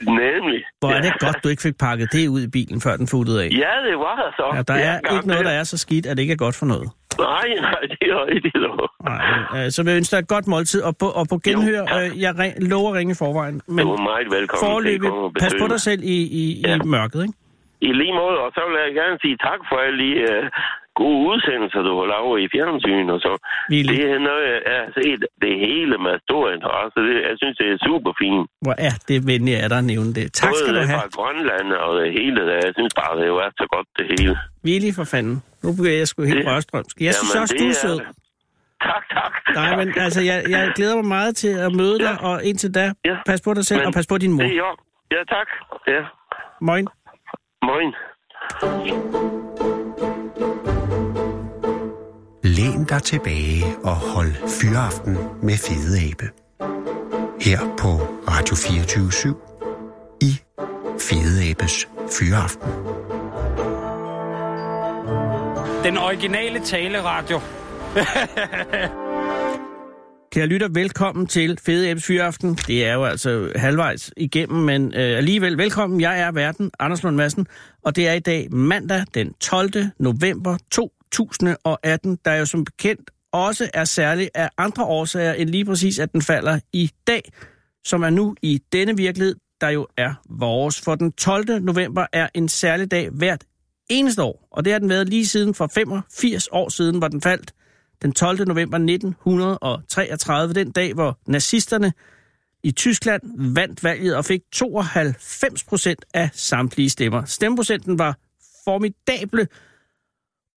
Nemlig. Hvor er det godt, du ikke fik pakket det ud i bilen, før den futtede af. Ja, det var der så. Ja, der er Ja, ikke noget, der er så skidt, at det ikke er godt for noget. Nej, nej, det er rigtigt. dog. Nej, øh, så vil jeg ønske dig et godt måltid, og på, og på genhør, tak. øh, jeg ring, lover at ringe i forvejen. Men Du er meget velkommen og pas på dig selv i, i, Ja. i mørket, ikke? I lige måde, og så vil jeg gerne sige tak for alle de uh, gode udsendelser, du har lavet i fjernsyn og så. Ville. Det er noget, jeg har set det hele med stor interesse. Det, jeg synes, det er super fint. Hvor er det venligt af dig at nævne det. Tak skal du Både have. fra Grønland og det hele der. Jeg synes bare, det er så godt det hele. Willy for fanden. Nu bliver jeg sgu helt rørstrømsk. Jeg synes også, du er sød. Tak, tak. Nej, men altså, jeg, jeg glæder mig meget til at møde dig, Ja. og indtil da, Ja. pas på dig selv, Men og pas på din mor. Det er. Ja, tak. Ja. Moin. Moin. Læn dig tilbage og hold fyraften med Fede Abe. Her på Radio 24 i Fede Abes Fyraften. Den originale taleradio. [LAUGHS] Kære lytter, velkommen til Fede Abes Fyraften. Det er jo altså halvvejs igennem, men øh, alligevel velkommen. Jeg er verden, Anders Lund Madsen, og det er i dag mandag den 12. november 2018, der jo som bekendt også er særlig af andre årsager end lige præcis, at den falder i dag, som er nu i denne virkelighed, der jo er vores. For den 12. november er en særlig dag hvert eneste år, og det har den været lige siden for 85 år siden, hvor den faldt den 12. november 1933, den dag, hvor nazisterne i Tyskland vandt valget og fik 92 procent af samtlige stemmer. Stemmeprocenten var formidable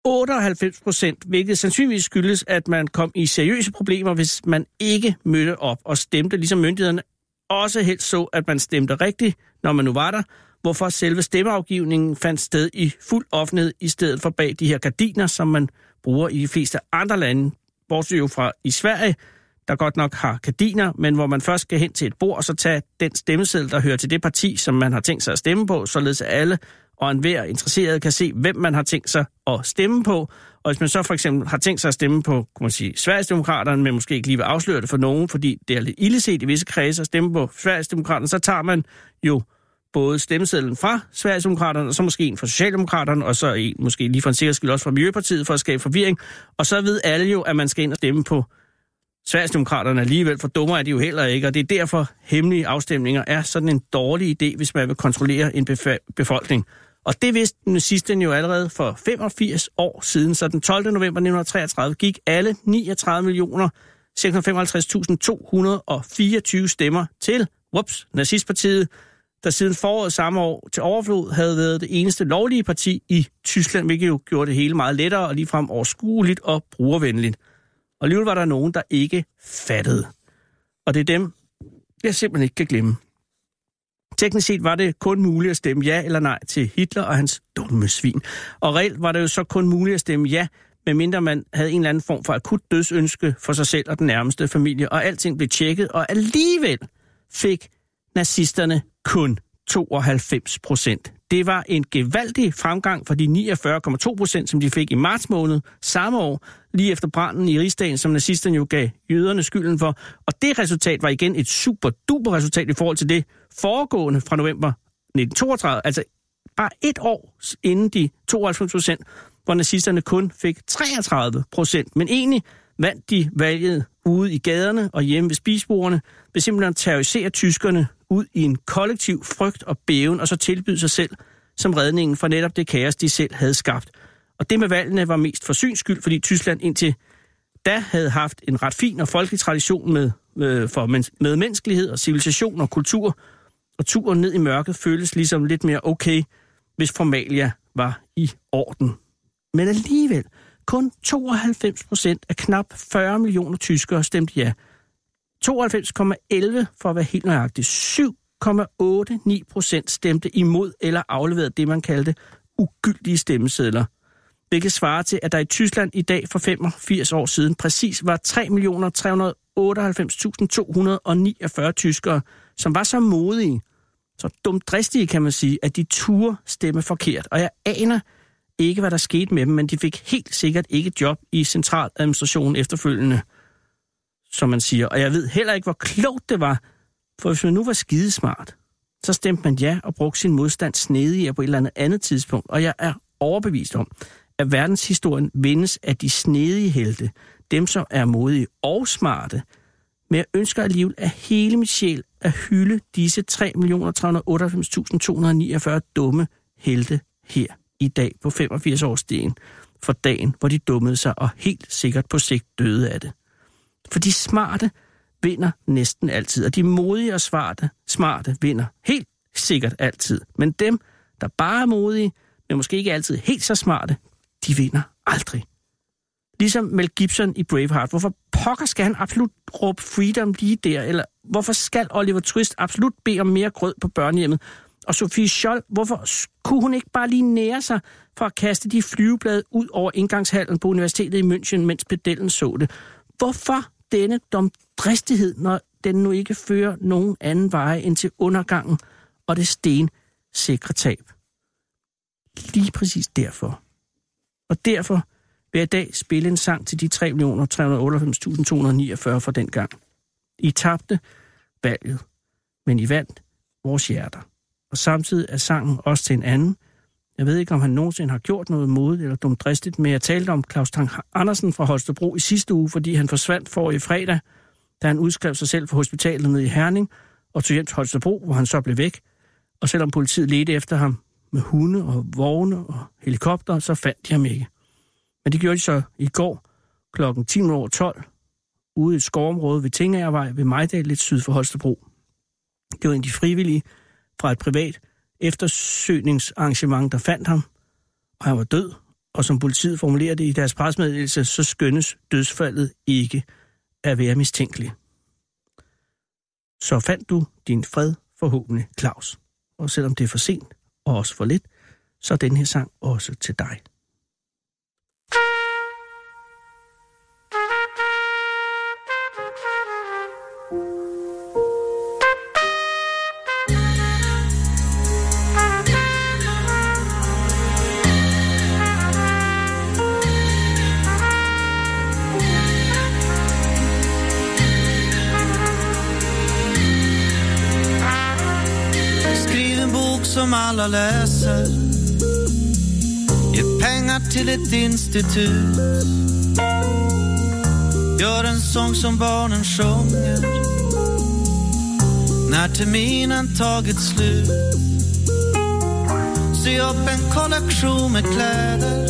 98 procent, hvilket sandsynligvis skyldes, at man kom i seriøse problemer, hvis man ikke mødte op og stemte, ligesom myndighederne også helst så, at man stemte rigtigt, når man nu var der, hvorfor selve stemmeafgivningen fandt sted i fuld offentlighed, i stedet for bag de her gardiner, som man bruger i de fleste andre lande, bortset jo fra i Sverige, der godt nok har gardiner, men hvor man først skal hen til et bord og så tage den stemmeseddel, der hører til det parti, som man har tænkt sig at stemme på, således at alle og enhver interesseret kan se, hvem man har tænkt sig at stemme på. Og hvis man så for eksempel har tænkt sig at stemme på, kunne man sige, Sverigesdemokraterne, men måske ikke lige vil afsløre det for nogen, fordi det er lidt illeset i visse kredse at stemme på Sverigesdemokraterne, så tager man jo både stemmesedlen fra Sverigesdemokraterne, og så måske en fra Socialdemokraterne, og så en måske lige for en sikkerheds skyld også fra Miljøpartiet for at skabe forvirring. Og så ved alle jo, at man skal ind og stemme på Sverigesdemokraterne alligevel, for dummer er de jo heller ikke, og det er derfor hemmelige afstemninger er sådan en dårlig idé, hvis man vil kontrollere en befolkning. Og det vidste den sidste jo allerede for 85 år siden, så den 12. november 1933 gik alle 39 millioner 655.224 stemmer til whoops, nazistpartiet, der siden foråret samme år til overflod havde været det eneste lovlige parti i Tyskland, hvilket jo gjorde det hele meget lettere og ligefrem overskueligt og brugervenligt. Og alligevel var der nogen, der ikke fattede. Og det er dem, jeg simpelthen ikke kan glemme. Teknisk set var det kun muligt at stemme ja eller nej til Hitler og hans dumme svin. Og reelt var det jo så kun muligt at stemme ja, medmindre man havde en eller anden form for akut dødsønske for sig selv og den nærmeste familie, og alting blev tjekket, og alligevel fik nazisterne kun 92 procent. Det var en gevaldig fremgang fra de 49,2 procent, som de fik i marts måned samme år, lige efter branden i rigsdagen, som nazisterne jo gav jøderne skylden for. Og det resultat var igen et super duper resultat i forhold til det foregående fra november 1932, altså bare et år inden de 92 procent, hvor nazisterne kun fik 33 procent. Men egentlig vandt de valget ude i gaderne og hjemme ved spisbordene ved simpelthen at terrorisere tyskerne ud i en kollektiv frygt og bæven, og så tilbyde sig selv som redningen for netop det kaos, de selv havde skabt. Og det med valgene var mest for syns skyld, fordi Tyskland indtil da havde haft en ret fin og folkelig tradition med, med, for med menneskelighed og civilisation og kultur, og turen ned i mørket føltes ligesom lidt mere okay, hvis formalia var i orden. Men alligevel, kun 92 procent af knap 40 millioner tyskere stemte ja. 92,11 for at være helt nøjagtig. 7,89 procent stemte imod eller afleverede det, man kaldte ugyldige stemmesedler. Hvilket svarer til, at der i Tyskland i dag for 85 år siden præcis var 3.398.249 tyskere, som var så modige, så dumdristige kan man sige, at de turde stemme forkert. Og jeg aner ikke, hvad der skete med dem, men de fik helt sikkert ikke job i centraladministrationen efterfølgende, som man siger. Og jeg ved heller ikke, hvor klogt det var, for hvis man nu var skidesmart, så stemte man ja og brugte sin modstand snedigere på et eller andet andet tidspunkt. Og jeg er overbevist om, at verdenshistorien vindes af de snedige helte, dem som er modige og smarte, men jeg ønsker alligevel af hele mit sjæl at hylde disse 3.398.249 dumme helte her i dag på 85 årsdagen for dagen, hvor de dummede sig og helt sikkert på sigt døde af det. For de smarte vinder næsten altid, og de modige og smarte, smarte vinder helt sikkert altid. Men dem, der bare er modige, men måske ikke altid helt så smarte, de vinder aldrig. Ligesom Mel Gibson i Braveheart. Hvorfor pokker skal han absolut råbe freedom lige der? Eller hvorfor skal Oliver Twist absolut bede om mere grød på børnehjemmet? Og Sofie Scholl, hvorfor kunne hun ikke bare lige nære sig for at kaste de flyveblade ud over indgangshallen på universitetet i München, mens pedellen så det? Hvorfor denne domdristighed, når den nu ikke fører nogen anden vej end til undergangen og det stensikre tab? Lige præcis derfor. Og derfor vil jeg i dag spille en sang til de 3.398.249 for den gang. I tabte valget, men I vandt vores hjerter. Og samtidig er sangen også til en anden. Jeg ved ikke, om han nogensinde har gjort noget modigt eller dumdristigt, men jeg talte om Claus Tang Andersen fra Holstebro i sidste uge, fordi han forsvandt for i fredag, da han udskrev sig selv fra hospitalet nede i Herning og tog hjem til Holstebro, hvor han så blev væk. Og selvom politiet ledte efter ham med hunde og vogne og helikopter, så fandt de ham ikke. Men det gjorde de så i går kl. 10.12 ude i et skovområde ved Tingagervej ved Majdal, lidt syd for Holstebro. Det var en af de frivillige fra et privat eftersøgningsarrangement, der fandt ham, og han var død. Og som politiet formulerer det i deres presmeddelelse, så skønnes dødsfaldet ikke at være mistænkelig. Så fandt du din fred forhåbentlig, Claus. Og selvom det er for sent, og også for lidt, så er den her sang også til dig. Ett institut Gör en sång som barnen sjunger. När terminen tagit slut. Sy upp en kollektion med kläder.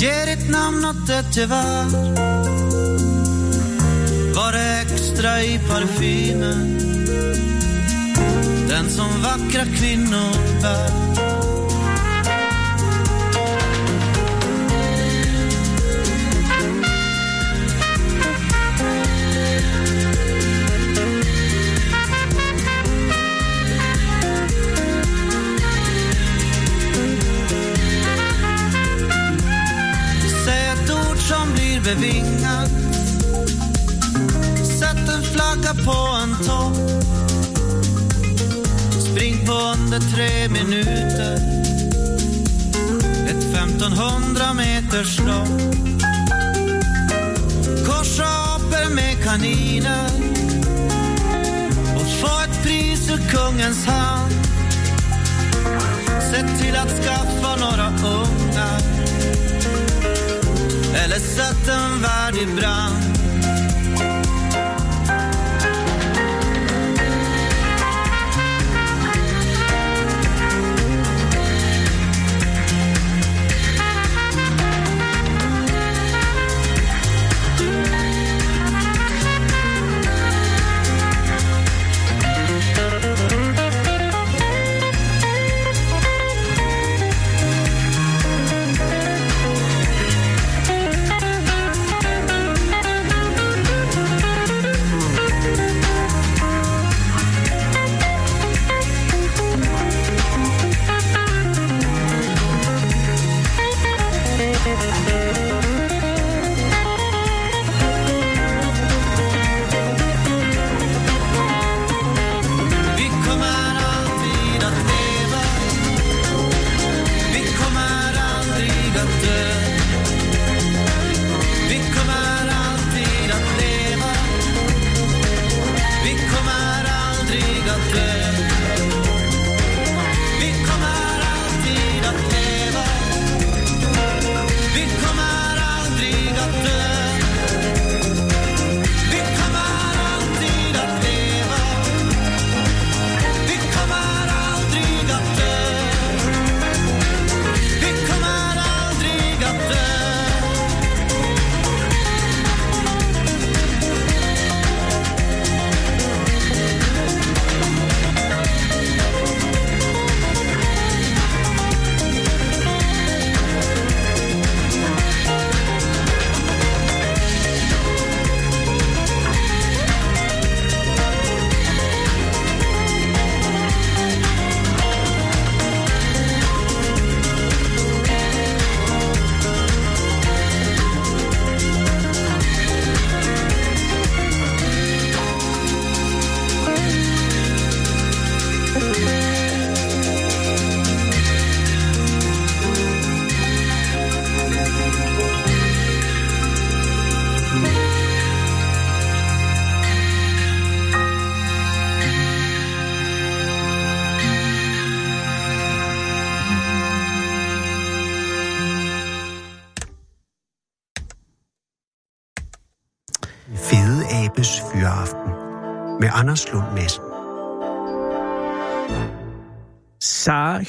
Ge ditt namn åt ett gevär. Var extra i parfymen. Den som vackra kvinnor bär. Bevingat Sätt en flagga på en topp. Spring på under tre minuter. Ett 1500 meters lopp. Korsa apor med kaniner. Och få ett pris ur kungens hand. Se till att skaffa några ungar. Eller sätt en värld i brand.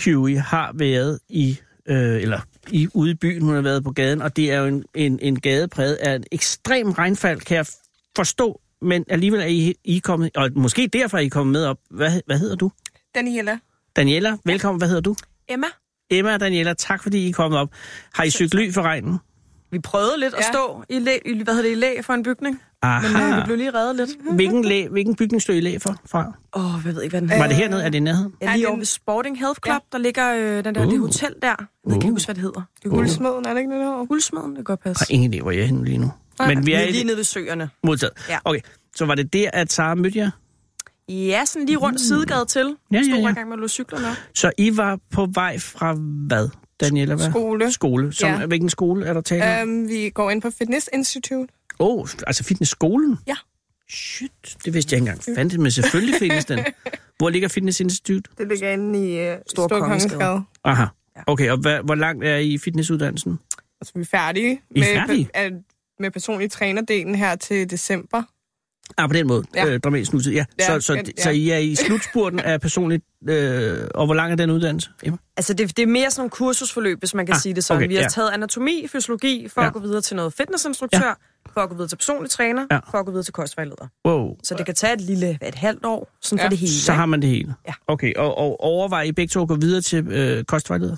Huey har været i, øh, eller i, ude i byen, hun har været på gaden, og det er jo en, en, en gade præget af en ekstrem regnfald, kan jeg forstå, men alligevel er I, I kommet, og måske derfor er I kommet med op. Hvad, hvad hedder du? Daniela. Daniela, velkommen. Hvad hedder du? Emma, Emma og Daniela, tak fordi I er kommet op. Har I søgt ly for regnen? vi prøvede lidt ja. at stå i, læ, i hvad hedder det, i læ for en bygning, Aha. men øh, vi blev lige reddet lidt. Hvilken, læ, hvilken bygning stod I læ for, fra? Åh, oh, jeg ved ikke, hvad den Var hedder. det hernede? Er det nærheden? Ja, lige den- over ved Sporting Health Club, Ja. der ligger øh, den der, Uh. det hotel der. Jeg ved ikke Uh. huske, hvad det hedder. Det er Uh. Guldsmeden, er det ikke det, der? Guldsmeden, det kan godt Jeg passe. har ingen idé, hvor jeg er henne lige nu. Men vi Vi er er i lige nede ved søerne. modtaget. Ja. Okay, så var det der, at Sara mødte jer? Ja, sådan lige rundt sidegade til. Mm. Ja, ja, ja. i gang med at cyklerne op. Så I var på vej fra hvad, Daniela? Hvad? Skole. Skole. Som, Ja. Hvilken skole er der tale om? Um, vi går ind på Fitness Institute. Åh, oh, altså fitnessskolen? Ja. Shit, det vidste jeg ikke engang. Fandt men selvfølgelig findes den. [LAUGHS] Hvor ligger Fitness Institute? Det ligger inde i uh, Stor Stor Kongensgade. Kongensgade. Aha. Okay, og hvad, hvor langt er I i fitnessuddannelsen? Altså, vi er færdige, I er færdige? Med, med personlig trænerdelen her til december. Ah, på den måde. Ja. Ja. Øh, dramatisk nutid. Ja. Ja, så, så, ja. så I er i slutspurten af personligt... Øh, og hvor lang er den uddannelse? Emma? Altså, det, det er mere sådan nogle kursusforløb, hvis man kan Ah, sige det sådan. okay, Okay, vi har ja. taget anatomi, fysiologi, for Ja. ja. at gå videre til noget fitnessinstruktør, ja. for at gå videre til personlig træner, Ja. ja. for at gå videre til kostvejleder. Wow. Så det kan tage et lille et halvt år, sådan ja. Ja. for det hele. Så har man det hele? Ja. Okay, og, og overvejer I begge to at gå videre til øh, kostvejleder?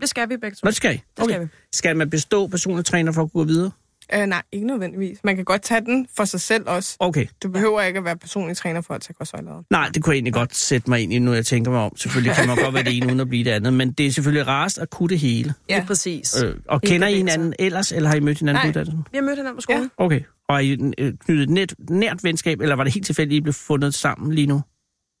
Det skal vi begge to. Nå, det skal I? Det skal vi. Skal man bestå personlig træner for at gå videre? Uh, nej, ikke nødvendigvis. Man kan godt tage den for sig selv også. Okay. Du behøver ikke at være personlig træner for at tage kostvejlederen. Nej, det kunne jeg egentlig godt sætte mig ind i, nu jeg tænker mig om. Selvfølgelig kan man godt være det ene, uden at blive det andet. Men det er selvfølgelig rarest at kunne det hele. Ja. Ja. Lige præcis. Øh, og Helt kender I hinanden ellers, eller har I mødt hinanden på Nej. uddannelsen? Vi har mødt hinanden på skolen. Ja. Okay. Og er I øh, knyttet et net, nært venskab, eller var det helt tilfældigt, I blev fundet sammen lige nu?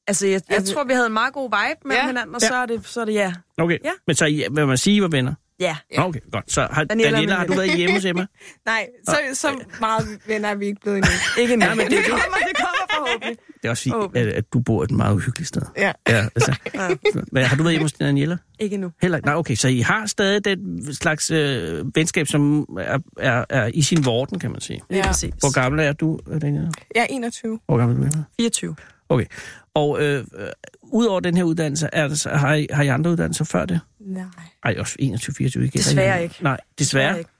Altså, jeg, jeg Altså- tror, vi havde en meget god vibe med Ja. ja. hinanden, og Ja. så er det, så er det ja. Okay. Ja. Men så I, hvad man sige, I var venner? Ja. Ja. Okay, godt. Så har, Daniela Daniela, har du været hjemme hos Emma? [LAUGHS] Nej, så, så meget venner er vi ikke blevet endnu. [LAUGHS] Ikke endnu. Ja, men det- det kommer, det kommer forhåbentlig. Det er også Åbent. at, at du bor et meget uhyggeligt sted. Ja. Ja, altså. [LAUGHS] Ja. Men har du været hjemme hos Daniela? Ikke endnu. Heller ikke? Nej, okay. Så I har stadig den slags øh, venskab, som er, er, er i sin vorden, kan man sige. Ja. præcis. Hvor gammel er du, Daniela? Jeg er 21. Hvor gammel er du, Emma? 24. Okay. Og øh, øh, udover den her uddannelse, er der, har, I, har I andre uddannelser før det? Nej. Ej, også 21, 24 ikke? Desværre ikke. Nej, desværre. ikke.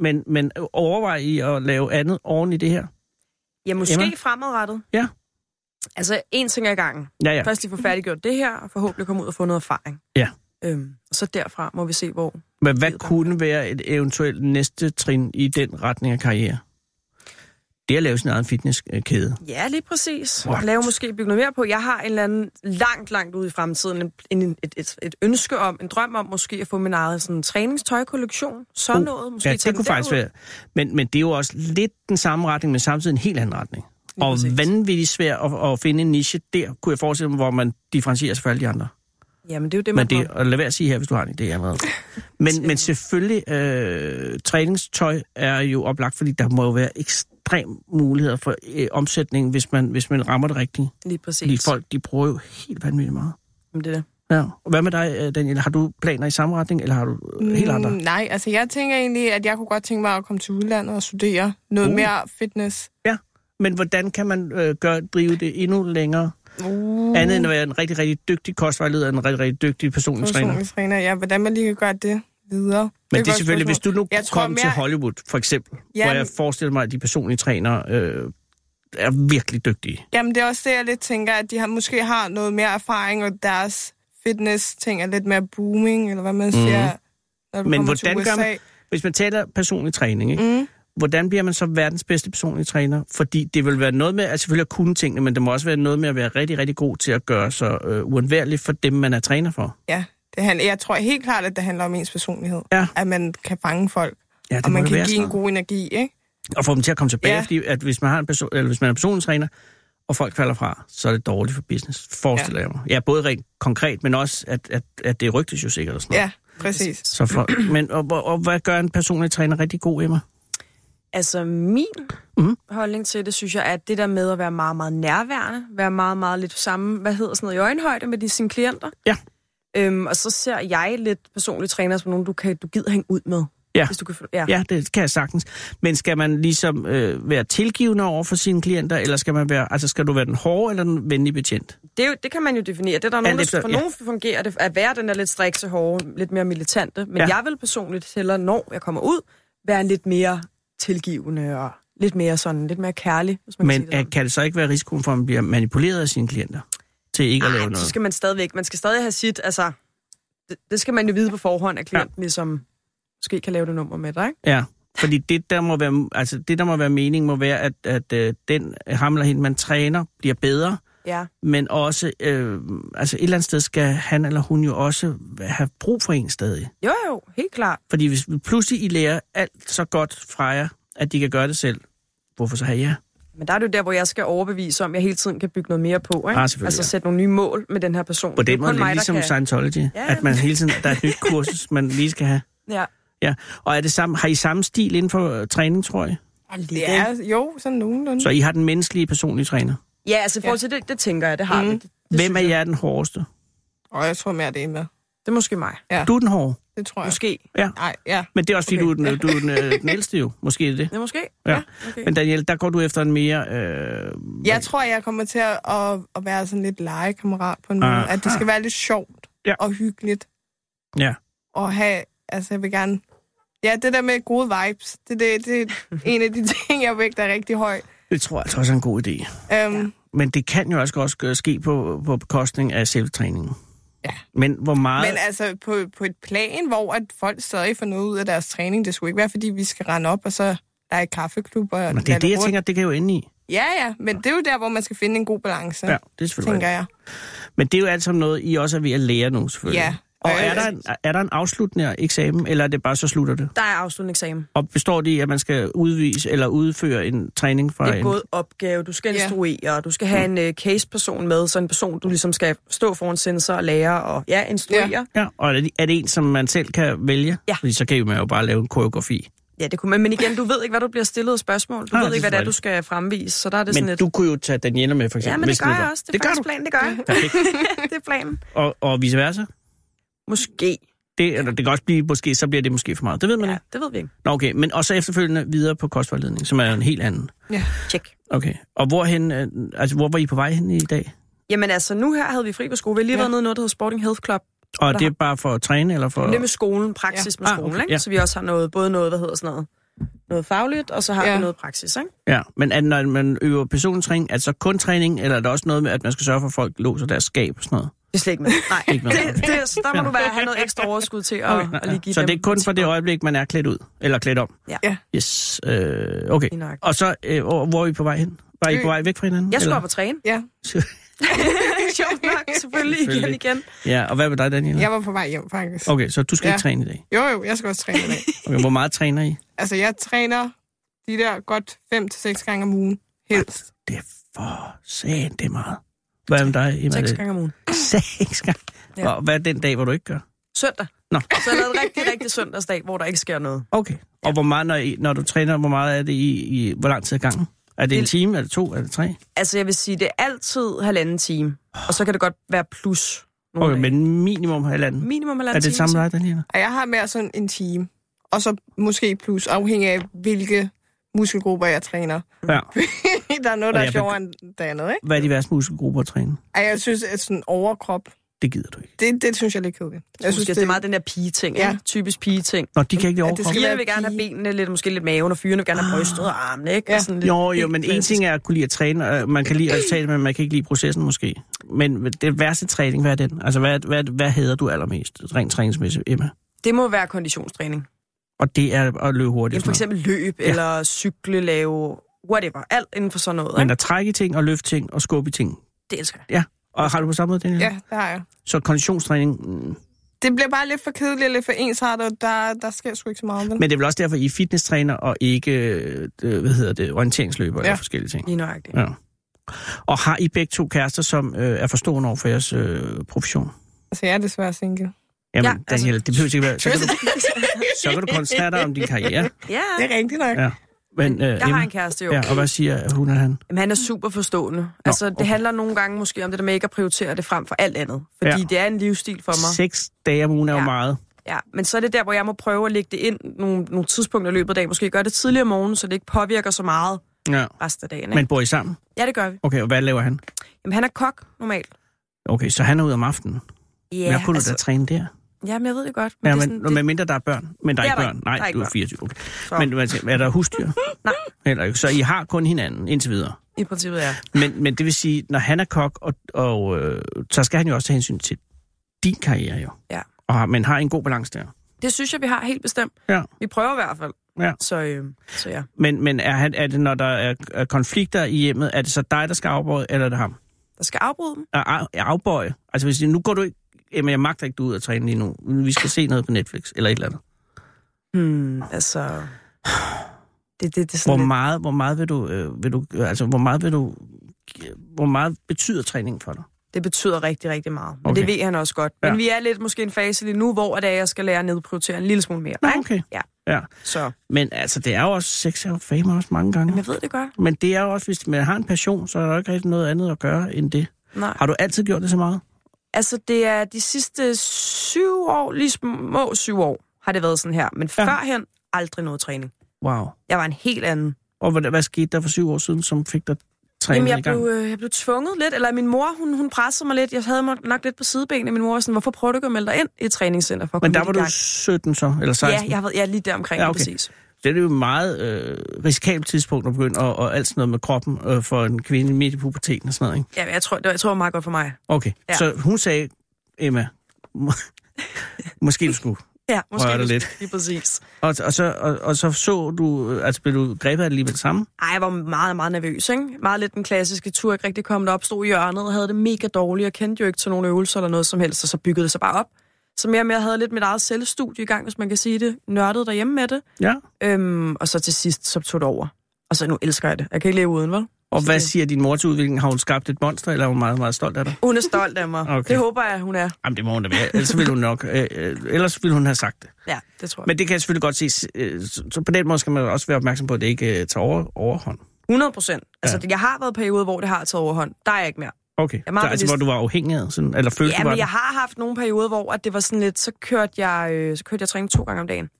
Men, men overvejer I at lave andet oven i det her? Ja, måske Emma? Fremadrettet. Ja. Altså, en ting ad gangen. Ja, ja. Først lige få færdiggjort det her, og forhåbentlig komme ud og få noget erfaring. Ja. Øhm, og så derfra må vi se, hvor... Men hvad kunne være et eventuelt næste trin i den retning af karriere? Det er at lave sin egen fitnesskæde. Ja, lige præcis. What? Lave måske bygge noget mere på. Jeg har en eller anden langt, langt ude i fremtiden en, en, et, et, et ønske om, en drøm om måske at få min egen sådan, træningstøjkollektion. Sådan noget. Måske ja, det kunne faktisk derud. være. Men, men det er jo også lidt den samme retning, men samtidig en helt anden retning. Lige og præcis. vanvittigt svært at, at finde en niche der, kunne jeg forestille mig, hvor man differentierer sig fra alle de andre. Jamen, det er jo det, man Men det, og lad være at sige her, hvis du har en idé allerede. [LAUGHS] Men, men selvfølgelig, øh, træningstøj er jo oplagt, fordi der må jo være ekstrem muligheder for øh, omsætning, hvis man, hvis man rammer det rigtige. Lige præcis. Fordi folk, de bruger jo helt vanvittigt meget. Jamen, det er det. Ja. Og hvad med dig, øh, Daniel? Har du planer i samme retning, eller har du øh, helt andre? Mm, nej, altså jeg tænker egentlig, at jeg kunne godt tænke mig at komme til udlandet og studere noget Uh. mere fitness. Men hvordan kan man øh, gøre, drive det endnu længere? Uh. Andet end at være en rigtig, rigtig dygtig kostvejleder, og en rigtig, rigtig dygtig personlig træner. Personlig træner, ja. Hvordan man lige kan gøre det videre. Men det er godt selvfølgelig, hvis du nu Jeg tror kom til mere- Hollywood, for eksempel, Ja, hvor jeg forestiller mig, at de personlige trænere øh, er virkelig dygtige. Jamen, det er også det, jeg lidt tænker, at de har, måske har noget mere erfaring, og deres fitness-ting er lidt mere booming, eller hvad man siger, når du. Men hvordan til gør USA. man- Hvis man taler personlig træning, ikke? Mm. hvordan bliver man så verdens bedste personlige træner? Fordi det vil være noget med, at selvfølgelig at kunne tingene, men det må også være noget med at være rigtig, rigtig god til at gøre sig øh, uundværlig for dem, man er træner for. Ja, det handler, jeg tror helt klart, at det handler om ens personlighed. Ja. At man kan fange folk, Ja, det og man det kan være give sådan en god energi, ikke? Og få dem til at komme tilbage, ja. Fordi at hvis man, har en person, eller hvis man er personlig træner, og folk falder fra, så er det dårligt for business, forestiller ja. jeg mig. Ja, både rent konkret, men også, at, at, at det rygtes jo sikkert og sådan noget. Ja, præcis. Så for, men, og, og, og, hvad gør en personlig træner rigtig god, Emma? Altså, min Mhm. mm. holdning til det, synes jeg, er at det der med at være meget, meget nærværende, være meget, meget lidt samme, hvad hedder sådan noget, i øjenhøjde med de, sine klienter. Ja. Øhm, og så ser jeg lidt personlige træner som nogen, du, kan, du gider hænge ud med. Ja. Hvis du kan, ja. Ja, det kan jeg sagtens. Men skal man ligesom øh, være tilgivende over for sine klienter, eller skal man være, altså skal du være den hårde eller den venlige betjent? Det, er jo, det kan man jo definere. Det er der nogen, der, for ja. nogen fungerer det at være den der lidt strikse, hårde, lidt mere militante. Men Ja. jeg vil personligt hellere, når jeg kommer ud, være lidt mere tilgivende og lidt mere sådan, lidt mere kærlig, hvis man Men kan sige det. kan det så ikke være risikoen for, at man bliver manipuleret af sine klienter? Til ikke at lave Ej, så noget? skal man stadigvæk, man skal stadig have sit, altså, det, det skal man jo vide på forhånd, at klienten ja. ligesom måske kan lave det nummer med dig, ikke? Ja, fordi det der må være, altså, det, der må være mening, må være, at, at øh, den ham eller hende, man træner, bliver bedre, Ja. men også, øh, altså et eller andet sted skal han eller hun jo også have brug for en stadig. Jo, jo, helt klart. Fordi hvis pludselig I lærer alt så godt fra jer, at de kan gøre det selv, hvorfor så have jer? Men der er det jo der, hvor jeg skal overbevise om, at jeg hele tiden kan bygge noget mere på, ikke? Ah, altså ja. sætte nogle nye mål med den her person. På Det er den måde, lidt ligesom kan- Scientology, Ja, at man ja. hele tiden, der er et nyt kursus, man lige skal have. [LAUGHS] Ja. Ja, og er det samme, har I samme stil inden for øh, træning, tror jeg? Det er jo sådan nogenlunde. Så I har den menneskelige personlige træner. Ja, altså i forhold til det, det tænker jeg, det har Mhm. mm. vi. Det, det Hvem er jeg. den hårdeste? Og jeg tror mere, det er med. Det er måske mig. Ja. Du er den hårde. Det tror jeg. Måske. Nej, ja. Men det er også fordi, Okay. du er den, du er den, øh, den ældste jo. Måske er det det. Ja, måske. Ja. okay. Men Daniel, der går du efter en mere... Øh, Jeg tror, jeg kommer til at, at, at være sådan lidt legekammerat på en måde. Aha. At det skal være lidt sjovt Ja. og hyggeligt. Ja. Og have, altså jeg vil gerne... Ja, det der med gode vibes, det, det, det er [LAUGHS] en af de ting, jeg vægter rigtig højt. Det tror jeg altså også er en god idé. Um, Men det kan jo også også ske på, på bekostning af selvtræningen. Ja. Men hvor meget... Men altså på, på et plan, hvor at folk stadig får noget ud af deres træning, det skulle ikke være, fordi vi skal rende op, og så der er kaffeklub og Men det er det, jeg rundt. tænker, det kan jo ende i. Ja, ja, men det er jo der, hvor man skal finde en god balance, Ja, det er selvfølgelig tænker jeg. Men det er jo alt sammen noget, I også er ved at lære nu, selvfølgelig. Ja. Og er der, en, er der en afsluttende eksamen, eller er det bare så slutter det? Der er afsluttende eksamen. Og består det i, at man skal udvise eller udføre en træning fra Det er en... både opgave, du skal Ja. instruere, du skal have en uh, case-person med, så en person, du ligesom skal stå foran sensor og lære og ja, instruere. Ja, Ja, og er det, er det en, som man selv kan vælge? Ja. Fordi så kan man jo bare lave en koreografi. ja det kunne man. Men igen, du ved ikke, hvad du bliver stillet af spørgsmål. Du Nej, ved det ikke, hvad det er, du skal fremvise. Så der er det sådan Men et... du kunne jo tage Daniela med, for eksempel. Ja, men det gør jeg også. Det, det er gør faktisk du. planen, det gør jeg. Perfekt. [LAUGHS] det er planen. Og, og vice versa? Måske. Det, eller det kan også blive, måske, så bliver det måske for meget. Det ved man Ja, ikke. det ved vi ikke. Nå, okay. Men og så efterfølgende videre på kostvejledning, som er en helt anden. Ja. Tjek. Okay. Og hvorhen, øh, altså, hvor var I på vej hen i dag? Jamen altså, nu her havde vi fri på skole. Vi har lige Ja. været nede i noget, der hedder Sporting Health Club. Og Der det er har- bare for at træne, eller for... Det er med skolen, praksis Ja. med Ah, skolen, okay, ikke? ja. Så vi også har noget, både noget, hvad hedder sådan noget, noget fagligt, og så har Ja. vi noget praksis, ikke? Ja, men er, det, når man øver persontræning, er det så kun træning, eller er det også noget med, at man skal sørge for, at folk låser deres skab og sådan noget? Det er slet ikke med. Nej, Ikke med. det, det, så der må du være, have noget ekstra overskud til at, Okay, at lige give så dem det er kun for det øjeblik, man er klædt ud, eller klædt om? Ja. Ja. Yes, øh, okay. Og så, øh, hvor er I på vej hen? Var I Øh, på vej væk fra hinanden? Jeg skulle op og træne. Ja, [LAUGHS] Sjovt nok, selvfølgelig, igen Selvfølgelig. igen. Ja, og hvad med dig, Daniel? jeg var på vej hjem, faktisk. Okay, så du skal Ja. ikke træne i dag? Jo, jo, jeg skal også træne i dag. [LAUGHS] Okay, hvor meget træner I? altså, jeg træner de der godt 5-6 gange om ugen, helst. Det er for sent, det er meget. Hvad med dig? Emma? Seks Det- gange om ugen. Seks gange? Ja. Og hvad er den dag, hvor du ikke gør? Søndag. Nå. Så jeg lavede en rigtig, rigtig søndagsdag, hvor der ikke sker noget. Okay. Og hvor meget, når, I, når du træner, hvor meget er det i, i hvor lang tid ad gangen? Er det en Det- time? Er det to? Er det tre? Altså, jeg vil sige, det er altid halvanden time. Og så kan det godt være plus. nogle Okay, dage. men minimum halvanden. Minimum Er halvanden det det time. samme dig, Daniela? Og jeg har mere sådan en time. Og så måske plus, afhængig af, hvilke muskelgrupper jeg træner. Ja. [LAUGHS] der er noget, Og der er sjovere end det andet, ikke? Hvad er de værste muskelgrupper at træne? Ej, jeg synes, at sådan overkrop, Det gider du ikke. det, det synes jeg er lidt kedeligt. Jeg synes, det, det er meget den der pige-ting. Ja. Ja. Typisk pige-ting. Nå, de kan ikke lide overkrop. skal Pigerne vil gerne have benene lidt, måske lidt maven, og fyrene vil gerne have brystet og armene, ikke? Ja. Og sådan lidt Jo, jo, men en ting er at kunne lide at træne, og man kan lide resultatet, men man kan ikke lide processen måske. Men det værste træning, hvad er den? Altså, hvad, hvad, hvad hedder du allermest, rent træningsmæssigt, Emma? Det må være konditionstræning. Og det er at løbe hurtigt. Jamen, for eksempel løb, ja. eller cykle, lave whatever. Alt inden for sådan noget. Men at trække ting og løfte ting og skubbe i ting. Det elsker jeg. Og har du på samme måde, Daniel? Ja, det har jeg. Så konditionstræning, mm, Det bliver bare lidt for kedeligt og lidt for ensartet, og der, der sker sgu ikke så meget. Vel? men det er vel også derfor, I er fitnesstræner og ikke, øh, hvad hedder det, orienteringsløber ja. eller Ja. forskellige ting. Lige nøjagtigt. Ja. Og har I begge to kærester, som øh, er forstående over for jeres øh, profession? Altså, jeg er desværre single. Jamen, Ja, ja, altså- Daniel, det behøver ikke være... [LAUGHS] Så kan, du, [LAUGHS] så kan du koncentrere dig om din karriere. ja, Det er rigtigt nok. Ja. Men, øh, jeg har en kæreste jo. Ja, og hvad siger hun og han? Jamen, han er super forstående. altså, det okay. handler nogle gange måske om det der med ikke at prioritere det frem for alt andet. Fordi Ja. det er en livsstil for mig. Seks dage om ugen er jo Ja. meget. Ja, men så er det der, hvor jeg må prøve at lægge det ind nogle, nogle tidspunkter i løbet af dagen. Måske gøre det tidligere om morgenen, så det ikke påvirker så meget Ja. resten af dagen. Ikke? Men bor I sammen? Ja, det gør vi. Okay, og hvad laver han? Jamen, han er kok normalt. Okay, så han er ude om aftenen. Ja, men kunne altså, du da træne der? Ja, men jeg ved det godt. Men Ja, det men, sådan, med mindre der er børn. Men der er Det er ikke børn. ikke. Nej, er ikke du er børn. 24. Okay. Så. Men hvad- er der husdyr? [LAUGHS] Nej. Heller ikke. Så I har kun hinanden indtil videre. I princippet, ja. Men, men det vil sige, når han er kok, og, og, øh, så skal han jo også tage hensyn til din karriere jo. Ja. Og, har- men har en god balance der. Det synes jeg, vi har helt bestemt. Ja. Vi prøver i hvert fald. Ja. Så, øh, så ja. Men, men er, han, er det, når der er, er konflikter i hjemmet, er det så dig, der skal afbøje, eller er det ham? Der skal afbryde dem. Er afbøje? Altså hvis nu går du ikke... Jamen, jeg magter ikke, du ud at træne lige nu. Vi skal se noget på Netflix, eller et eller andet. Hmm, altså... Det, det, det er Hvor sådan lidt... meget, hvor meget vil du... Øh, vil du altså, hvor meget vil du... Hvor meget betyder træningen for dig? Det betyder rigtig, rigtig meget. Men Okay. det ved han også godt. Men Ja. vi er lidt måske i en fase lige nu, hvor det er, jeg skal lære at nedprioritere en lille smule mere. Ikke? okay. Ja. Ja. Så Men altså, det er jo også... Sex jo fame også mange gange. Jamen, jeg ved det godt. Men det er jo også, hvis man har en passion, så er der jo ikke rigtig noget andet at gøre end det. Nej. Har du altid gjort det så meget? Altså, det er de sidste syv år, lige små syv år, har det været sådan her. Men Ja. førhen, aldrig noget træning. Wow. Jeg var en helt anden. Og hvad, hvad skete der for syv år siden, som fik dig trænet Jamen, jeg blev, øh, jeg blev tvunget lidt, eller min mor, hun, hun pressede mig lidt. Jeg havde mig nok lidt på sidebenene. Min mor var sådan, hvorfor prøver du ikke at melde dig ind i et træningscenter for at Men der var du gang? 17 så, eller 16? Ja, jeg har været ja, lige der omkring, Ja, okay. præcis. Det er jo et meget øh, risikabelt tidspunkt at begynde, og, og alt sådan noget med kroppen øh, for en kvinde midt i puberteten og sådan noget, ikke? Ja, jeg tror, det var, jeg tror, det var meget godt for mig. Okay, ja. Så hun sagde, Emma, må, [LAUGHS] måske du skulle. Ja, måske Rører dig lidt. Lige præcis. Og, og, så, og, og så så du, øh, altså blev du grebet af det lige med det samme? Ej, jeg var meget, meget nervøs, ikke? Meget lidt den klassiske tur, ikke rigtig kommet op, stod i hjørnet og havde det mega dårligt. Jeg kendte jo ikke til nogle øvelser eller noget som helst, og så byggede det sig bare op. Så mere og mere havde lidt mit eget selvstudie i gang, hvis man kan sige det. Nørdede derhjemme med det. Ja. Øhm, og så til sidst, så tog det over. Og så nu elsker jeg det. Jeg kan ikke leve uden, vel? Og Så hvad det- siger din mor til udviklingen? Har hun skabt et monster, eller er hun meget, meget stolt af dig? Hun er stolt af mig. Okay. Det håber jeg, hun er. Jamen, det må hun da være. Ellers ville hun nok... Øh, øh, ellers ville hun have sagt det. Ja, det tror jeg. Men det kan jeg selvfølgelig godt se. øh, Så, på den måde skal man også være opmærksom på, at det ikke øh, tager over, overhånd. 100 procent. Altså, Ja. jeg har været perioder, hvor det har taget overhånd. Der er jeg ikke mere. Okay. er meget så, altså, hvor du var afhængig af, sådan, eller følte Ja, du var men jeg har haft nogle perioder, hvor at det var sådan lidt, så kørte jeg, øh, så kørte jeg træning to gange om dagen.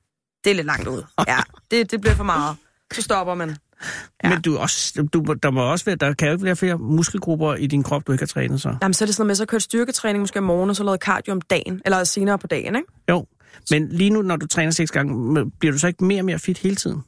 Det er lidt langt ud. Ja, [LAUGHS] det, det bliver for meget. Så stopper man. ja. Men du, også, du, der må også være, der kan jo ikke være flere muskelgrupper i din krop, du ikke har trænet så. Jamen, så er det sådan noget med, så kørte styrketræning måske om morgenen, og så lavede cardio om dagen, eller senere på dagen, ikke? Jo. Men lige nu, når du træner seks gange, bliver du så ikke mere og mere fit hele tiden?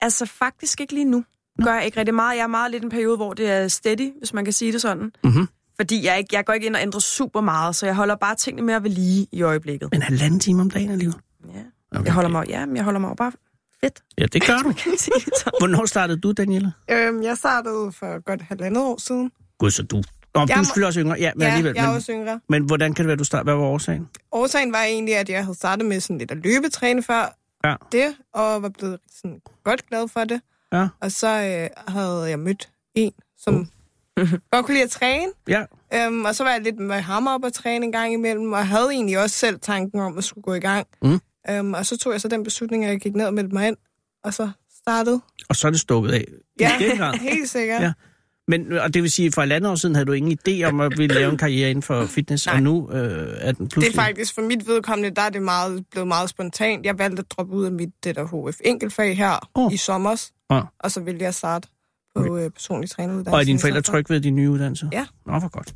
Altså faktisk ikke lige nu. Gør jeg ikke rigtig meget. Jeg er meget lidt en periode, hvor det er steady, hvis man kan sige det sådan. Mhm. Fordi jeg, ikke, jeg går ikke ind og ændrer super meget, så jeg holder bare tingene mere ved lige i øjeblikket. Men halvanden time om dagen alligevel? Ja. Okay. Jeg holder mig, ja, men jeg holder mig bare fedt. Ja, det gør du. [LAUGHS] Hvornår startede du, Daniela? Øhm, jeg startede for godt halvandet år siden. Gud, så du... Nå, du Jeg er må- selvfølgelig også yngre. Ja, men ja, alligevel. jeg er Men, også yngre. men hvordan kan det være, du startede? Hvad var årsagen? Årsagen var egentlig, at jeg havde startet med sådan lidt at løbetræne før Ja. det, og var blevet sådan godt glad for det. Ja. Og så øh, havde jeg mødt en, som [LAUGHS] godt kunne lide at træne. Ja. Øhm, og så var jeg lidt med ham op og træne en gang imellem, og havde egentlig også selv tanken om at skulle gå i gang. Mm. Øhm, og så tog jeg så den beslutning, at jeg gik ned og meldte mig ind, og så startede. Og så er det stukket af. Ja, [LAUGHS] helt sikkert. Ja. Men, og det vil sige, at for et andet år siden havde du ingen idé om at ville lave en karriere inden for fitness, Nej. og nu øh, er den Det pludselig... er faktisk for mit vedkommende, der er det meget, blevet meget spontant. Jeg valgte at droppe ud af mit det der HF enkeltfag her oh. i sommer, Ja. og så ville jeg starte på okay. øh, personlig træneruddannelse. Og er dine i forældre trygge ved din nye uddannelse? Ja. Nå, hvor godt.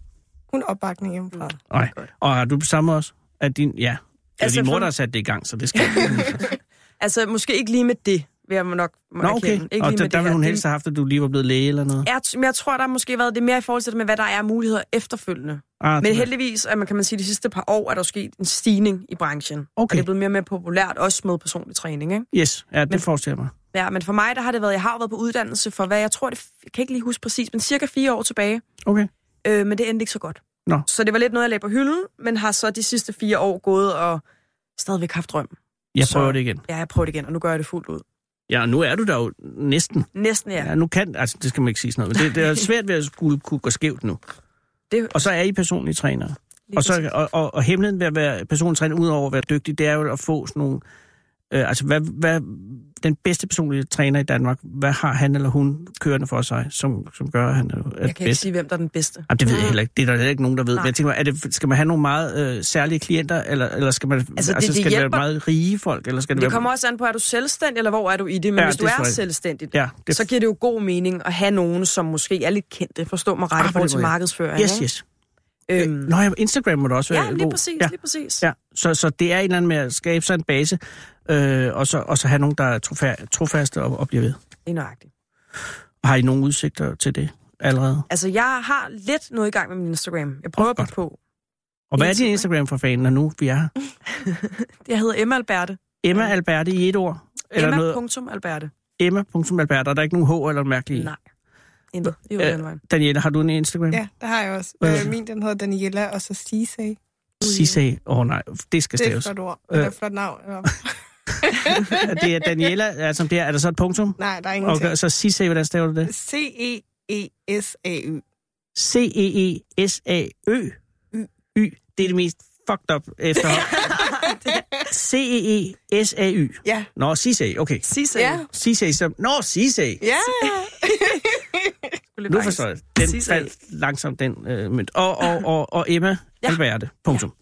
Kun opbakning hjemmefra. Nej. Og har du det samme også? At din, ja, det er Altså, din mor, der har sat det i gang, så det skal [LAUGHS] Altså, måske ikke lige med det, vil jeg nok må Nå, okay. erkende. Ikke Og lige der, der ville hun helst have haft, at du lige var blevet læge eller noget? Jeg, men jeg tror, der har måske været det mere i forhold til det med, hvad der er muligheder efterfølgende. Ah, Men heldigvis, at man kan man sige, de sidste par år er der sket en stigning i branchen. Og Okay. det er blevet mere og mere populært, også med personlig træning. Ikke? Yes, ja, det Men- forestiller mig. Ja, men for mig, der har det været, jeg har været på uddannelse for, hvad jeg tror, det, jeg kan ikke lige huske præcis, men cirka fire år tilbage. Okay. Øh, men det endte ikke så godt. Nå. Så det var lidt noget, jeg lagde på hylden, men har så de sidste fire år gået og stadigvæk haft drøm. Jeg Så- prøver det igen. Ja, jeg prøver det igen, og nu gør jeg det fuldt ud. Ja, nu er du der jo næsten. Næsten, ja. Ja, nu kan, altså det skal man ikke sige sådan noget, men det, det er [LAUGHS] svært ved at skulle kunne gå skævt nu. Det, Og så er I personlige trænere. lige Og, så, og, og, og hemmeligheden ved at være personlig træner, udover at være dygtig, det er jo at få sådan nogle Øh, altså, hvad, hvad, den bedste personlige træner i Danmark, hvad har han eller hun kørende for sig, som, som gør, at han er, Jeg kan ikke bedst? sige, hvem der er den bedste. Jamen, det ved jeg heller ikke. Det er der heller ikke nogen, der ved. Nej. Men jeg tænker, er det, skal man have nogle meget øh, særlige klienter, eller, eller skal, man, altså, det- altså, det skal det være hjælper- meget rige folk? Eller skal det, Det være, kommer også an på, er du selvstændig, eller hvor er du i det? Men Ja, hvis det du er selvfølgelig- selvstændig, Ja, det, så giver det jo god mening at have nogen, som måske er lidt kendte, forstå mig ret, Ah, i på forhold til markedsføring. yes, ikke? yes. Øhm, Nå ja, Instagram må da også være ja, lige god. præcis, Ja, lige præcis. ja. Så, så det er en eller anden med at skabe sig en base, øh, og, så, og så have nogen, der er trofa- trofaste og, og bliver ved. Det er nøjagtigt. Har I nogle udsigter til det allerede? Altså, jeg har lidt noget i gang med min Instagram. Jeg prøver Åh, at på. Og hvad er din Instagram. For fanden, når nu vi er her? [LAUGHS] Jeg hedder Emma Alberte. Emma Alberte i et ord? Eller noget? Emma.alberte. Emma.alberte, og der er ikke nogen H eller mærkelige? Nej. Intet. Er Øh, jo den. Daniela, har du en Instagram? Ja, det har jeg også. Øh. Øh, min, den hedder Daniela, og så Sisay. Sisay. Åh oh, nej, det skal Det er et staves. flot ord. Øh. Det er et flot navn. [LAUGHS] Det er Daniela, altså det er, er der så et punktum? Nej, der er ingenting. Okay, så Sisay, hvordan staver du det? E C-E-E-S-A-Y. C-E-E-S-A-Ø. Y. Det er det mest fucked up efter. [LAUGHS] E C-E-E-S-A-Y. Ja. Nå, Sisay, okay. Sisse. Ja. Sisay som... Nå, Sisay. Ja. Nu forstår jeg. Den Sisay. faldt langsomt, den øh, mønt. Og, og, og, og Emma ja. Alberte. Punktum.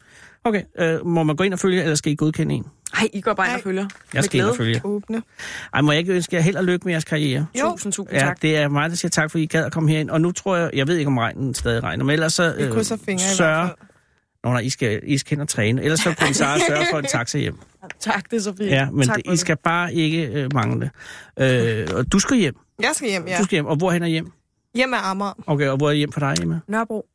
Okay, øh, må man gå ind og følge, eller skal I godkende en? Ej, I går bare ind og følger. Jeg skal ind og følge. Åbne. Ej, må jeg ikke ønske jer held og lykke med jeres karriere? Jo. Tusind, tusind Ja, tak. det er mig, der siger tak, fordi I gad at komme herind. Og nu tror jeg, jeg ved ikke, om regnen stadig regner, men ellers så... Krydser fingre i hvert sørg, fald. Nå, nej, I skal, I skal hen og træne. Ellers så kunne Sara [LAUGHS] sørge for en taxa hjem. Tak, det er så fint. Ja, men tak det, I skal bare ikke øh, mangle. Øh, og du skal hjem. Jeg skal hjem, ja. Du skal hjem. Og hvorhen er hjem? Hjem af Amager. Okay, og hvor er hjem for dig, Emma? Nørrebro.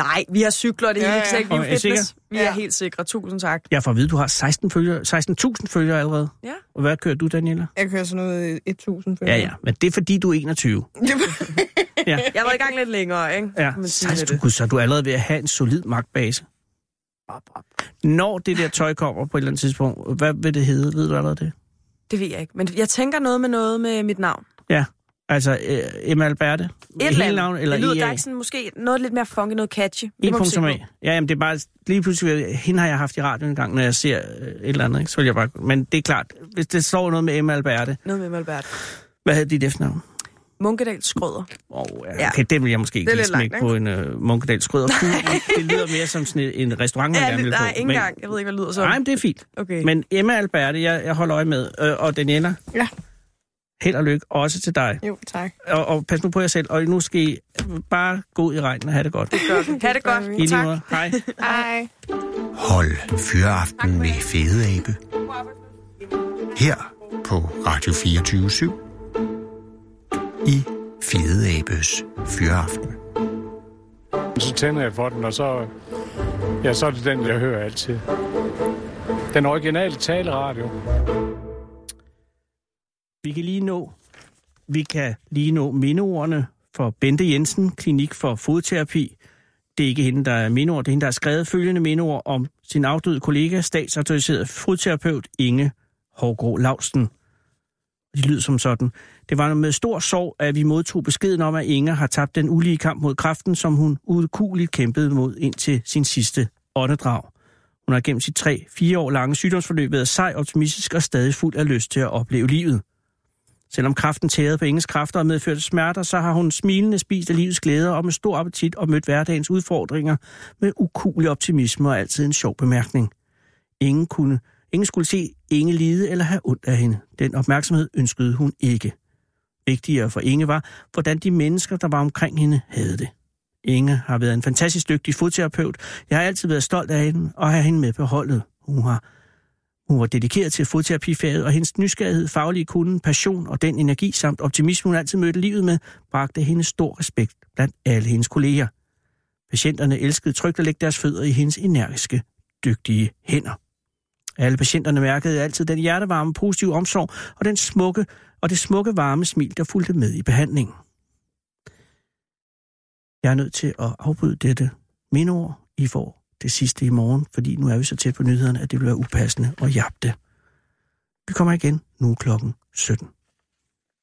Nej, vi har cykler, det er Ja, helt ja. sikkert. Vi er er fitness. Vi er Ja. helt sikre. Tusind tak. Jeg får at vide, du har 16 følger, 16.000 følgere allerede. Ja. Og hvad kører du, Daniela? Jeg kører sådan noget 1000 Ja, ja, men det er fordi, du er 21. [LAUGHS] Ja, Jeg har været i gang lidt længere, ikke? ja. Kan man sige med 16.000, så er du allerede ved at have en solid magtbase. Når det der tøj kommer på et eller andet tidspunkt, hvad vil det hedde? Ved du allerede det? Det ved jeg ikke. Men jeg tænker noget med noget med mit navn. Ja, altså øh, Emma Alberte. Et eller andet. navn, eller det lyder, er ikke sådan, måske noget lidt mere funky, noget catchy. Det må vi se 1.a. på. Ja, jamen det er bare, lige pludselig, hende har jeg haft i radioen en gang, når jeg ser øh, et eller andet, ikke? så vil jeg bare, men det er klart, hvis det står noget med Emma Alberte, Noget med Malbert. hvad havde dit efternavn? Munkedal Skrøder. Åh, oh, ja, Ja. okay, det vil jeg måske ikke lige langt, smække på en uh, Munkedal skrøder. det lyder mere som sådan en, restaurant, man Ja, gerne det, vil nej, på. ikke men, engang. Jeg ved ikke, hvad det lyder som. Nej, men det er fint. Okay. Men Emma Alberte, jeg, jeg holder øje med, øh, og Daniela, Ja. Held og lykke også til dig. Jo, tak. Og, og pas nu på jer selv, og nu skal I bare gå ud i regnen og have det godt. Gør vi. Ha' det godt. I Tak. måde. Hej. [LAUGHS] Hej. Hold Fyraften med Fede Abe. Her på Radio 24 i Fede Abes Fyraften. Så tænder jeg for den, og så, ja, så er det den, jeg hører altid. Den originale taleradio. Vi kan lige nå, vi kan lige nå mindeordene for Bente Jensen, Klinik for Fodterapi. Det er ikke hende, der er mindeord, det er hende, der har skrevet følgende mindeord om sin afdøde kollega, statsautoriseret fodterapeut Inge Hårgrå Lausten. De lyder som sådan. Det var med stor sorg, at vi modtog beskeden om, at Inge har tabt den ulige kamp mod kræften, som hun udkueligt kæmpede mod indtil sin sidste åndedrag. Hun har gennem sit tre-fire år lange sygdomsforløb været sej, optimistisk og stadig fuld af lyst til at opleve livet. Selvom kraften tærede på Inges kræfter og medførte smerter, så har hun smilende spist af livets glæder og med stor appetit og mødt hverdagens udfordringer med ukulig optimisme og altid en sjov bemærkning. Ingen, kunne, ingen skulle se Inge lide eller have ondt af hende. Den opmærksomhed ønskede hun ikke. Vigtigere for Inge var, hvordan de mennesker, der var omkring hende, havde det. Inge har været en fantastisk dygtig fodterapeut. Jeg har altid været stolt af hende og have hende med på holdet. Hun har hun var dedikeret til fodterapifaget, og hendes nysgerrighed, faglige kunde, passion og den energi samt optimisme, hun altid mødte livet med, bragte hende stor respekt blandt alle hendes kolleger. Patienterne elskede trygt at lægge deres fødder i hendes energiske, dygtige hænder. Alle patienterne mærkede altid den hjertevarme, positive omsorg og, den smukke, og det smukke, varme smil, der fulgte med i behandlingen. Jeg er nødt til at afbryde dette mindeord. I får det sidste i morgen, fordi nu er vi så tæt på nyhederne, at det vil være upassende at jagte. Vi kommer igen nu klokken 17.